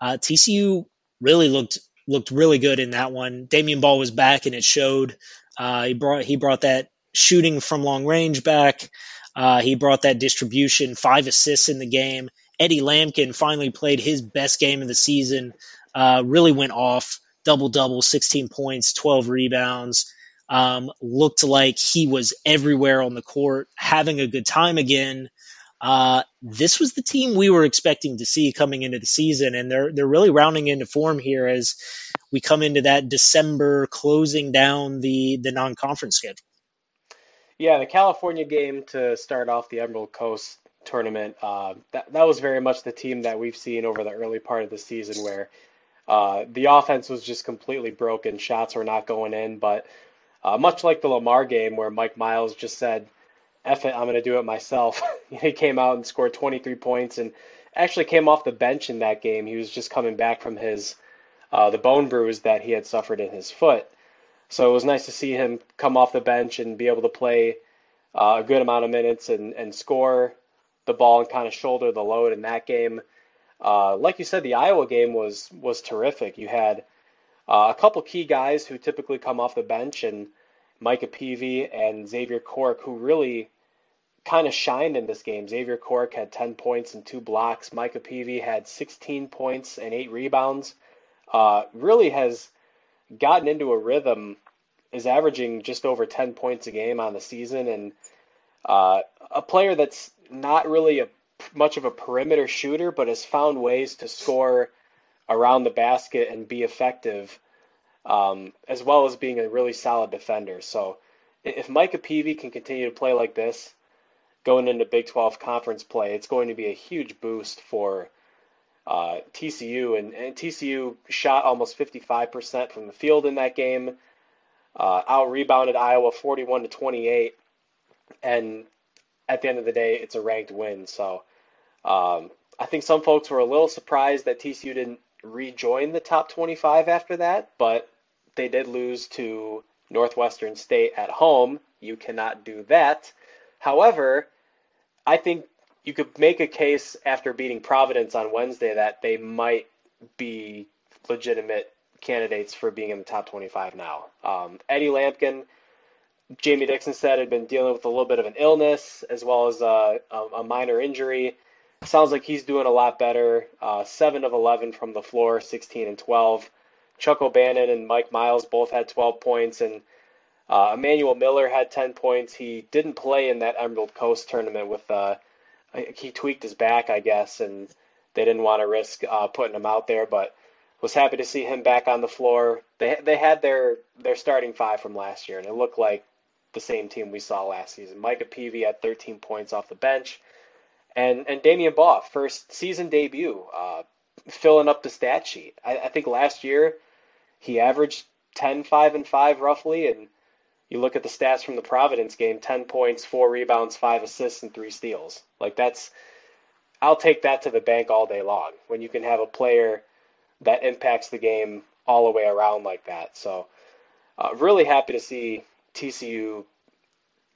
uh, TCU really looked looked really good in that one. Damion Baugh was back, and it showed. Uh, he brought he brought that shooting from long range back. Uh, he brought that distribution, five assists in the game. Eddie Lampkin finally played his best game of the season uh, really went off double double, 16 points, 12 rebounds. Um, looked like he was everywhere on the court, having a good time again. Uh, this was the team we were expecting to see coming into the season, and they're they're really rounding into form here as we come into that December closing down the the non conference schedule. Yeah, the California game to start off the Emerald Coast tournament. Uh, that that was very much the team that we've seen over the early part of the season, where uh, the offense was just completely broken. Shots were not going in, but uh, much like the Lamar game, where Mike Miles just said, "Eff it, I'm going to do it myself." he came out and scored 23 points, and actually came off the bench in that game. He was just coming back from his uh, the bone bruise that he had suffered in his foot. So it was nice to see him come off the bench and be able to play uh, a good amount of minutes and, and score the ball and kind of shoulder the load in that game. Uh, like you said, the Iowa game was was terrific. You had uh, a couple key guys who typically come off the bench, and Micah Peavy and Xavier Cork, who really kind of shined in this game. Xavier Cork had 10 points and two blocks. Micah Peavy had 16 points and eight rebounds. Uh, really has gotten into a rhythm, is averaging just over 10 points a game on the season, and uh, a player that's not really a much of a perimeter shooter, but has found ways to score around the basket and be effective, um, as well as being a really solid defender. So if Micah Peavy can continue to play like this, going into Big 12 conference play, it's going to be a huge boost for uh, TCU. And, and, TCU shot almost 55% from the field in that game, uh, out rebounded Iowa 41 to 28. And at the end of the day, it's a ranked win. So um, I think some folks were a little surprised that TCU didn't rejoin the top 25 after that, but they did lose to Northwestern State at home. You cannot do that. However, I think you could make a case after beating Providence on Wednesday that they might be legitimate candidates for being in the top 25 now. Um, Eddie Lampkin, Jamie Dixon said, had been dealing with a little bit of an illness as well as a, a, a minor injury. Sounds like he's doing a lot better. Uh, 7 of 11 from the floor, 16 and 12. Chuck O'Bannon and Mike Miles both had 12 points, and uh, Emanuel Miller had 10 points. He didn't play in that Emerald Coast tournament with, uh, he tweaked his back, I guess, and they didn't want to risk uh, putting him out there, but was happy to see him back on the floor. They they had their their starting five from last year, and it looked like the same team we saw last season. Micah Peavy had 13 points off the bench, and and Damion Baugh, first season debut, uh, filling up the stat sheet. I, I think last year he averaged 10, 5, and 5 roughly, and you look at the stats from the Providence game 10 points, 4 rebounds, 5 assists, and 3 steals. Like, that's, I'll take that to the bank all day long when you can have a player that impacts the game all the way around like that. So, uh, really happy to see TCU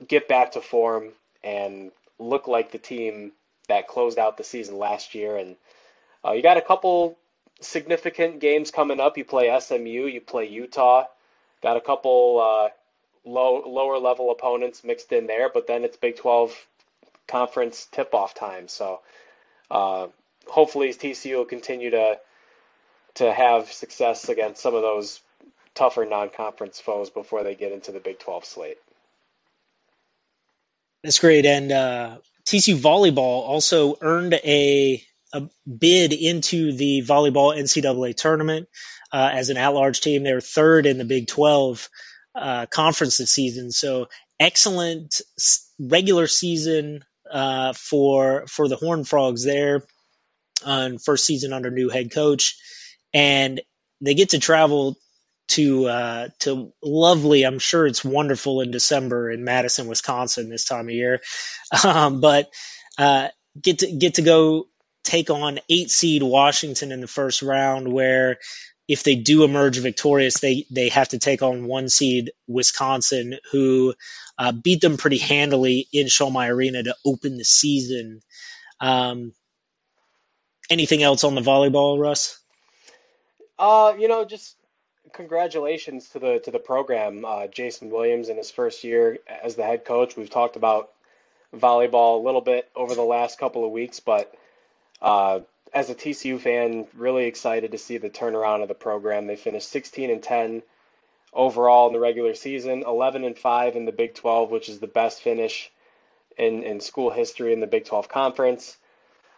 get back to form and look like the team that closed out the season last year. And uh, you got a couple significant games coming up. You play SMU, you play Utah. Got a couple uh, low lower level opponents mixed in there, but then it's Big 12 conference tip off time. So uh, hopefully TCU will continue to to have success against some of those tougher non conference foes before they get into the Big 12 slate. That's great. And uh, TCU volleyball also earned a a bid into the volleyball NCAA tournament uh, as an at-large team. They're third in the Big 12 uh, conference this season. So excellent regular season uh, for for the Horn Frogs there on first season under new head coach, and they get to travel to uh, to lovely. I'm sure it's wonderful in December in Madison, Wisconsin this time of year, um, but uh, get to get to go take on eight seed Washington in the first round, where if they do emerge victorious, they they have to take on one seed Wisconsin, who uh, beat them pretty handily in Schollmaier Arena to open the season. Um, anything else on the volleyball, Russ? Uh, you know, just congratulations to the to the program. Uh, Jason Williams in his first year as the head coach. We've talked about volleyball a little bit over the last couple of weeks, but uh, as a TCU fan, really excited to see the turnaround of the program. They finished 16 and 10 overall in the regular season, 11 and 5 in the Big 12, which is the best finish in, in school history in the Big 12 conference.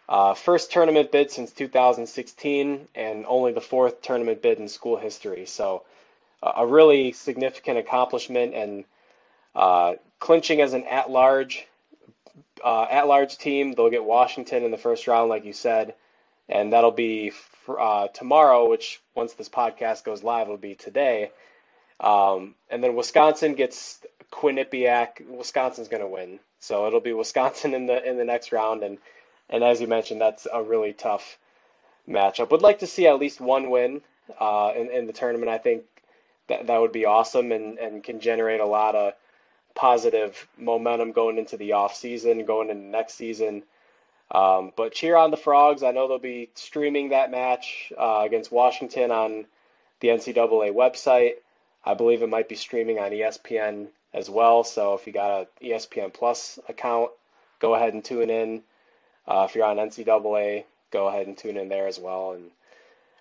Uh, first tournament bid since 2016, and only the fourth tournament bid in school history. So, a really significant accomplishment, and Uh, clinching as an at-large uh, at-large team, they'll get Washington in the first round, like you said, and that'll be uh, tomorrow. Which once this podcast goes live, will be today. Um, and then Wisconsin gets Quinnipiac. Wisconsin's going to win, so it'll be Wisconsin in the in the next round. And and as you mentioned, that's a really tough matchup. Would like to see at least one win uh, in in the tournament. I think that that would be awesome and and can generate a lot of positive momentum going into the off season, going into next season. Um, but cheer on the Frogs. I know they'll be streaming that match uh, against Washington on the NCAA website. I believe it might be streaming on ESPN as well. So if you got a ESPN Plus account, go ahead and tune in. Uh, if you're on NCAA, go ahead and tune in there as well. And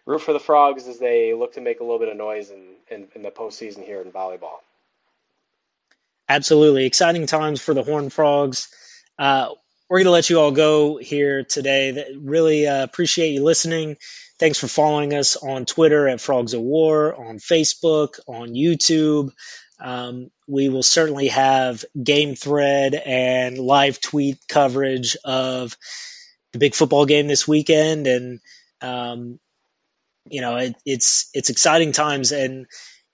root for the Frogs as they look to make a little bit of noise in, in, in the postseason here in volleyball. Absolutely. Exciting times for the Horned Frogs. Uh, we're going to let you all go here today. Really uh, appreciate you listening. Thanks for following us on Twitter at Frogs of War, on Facebook, on YouTube. Um, we will certainly have game thread and live tweet coverage of the big football game this weekend. And, um, you know, it, it's, it's exciting times and,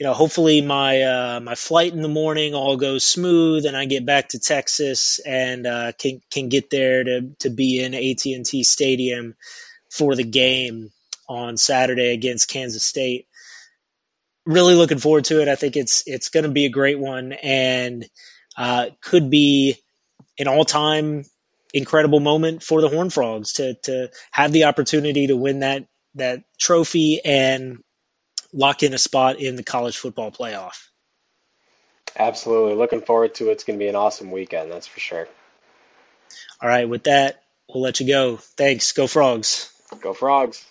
you know, hopefully my uh, my flight in the morning all goes smooth, and I get back to Texas and uh, can can get there to to be in AT and T Stadium for the game on Saturday against Kansas State. Really looking forward to it. I think it's it's going to be a great one, and uh, could be an all time incredible moment for the Horn Frogs to to have the opportunity to win that that trophy and lock in a spot in the college football playoff. Absolutely. Looking forward to it. It's going to be an awesome weekend, that's for sure. All right. With that, we'll let you go. Thanks. Go Frogs. Go Frogs.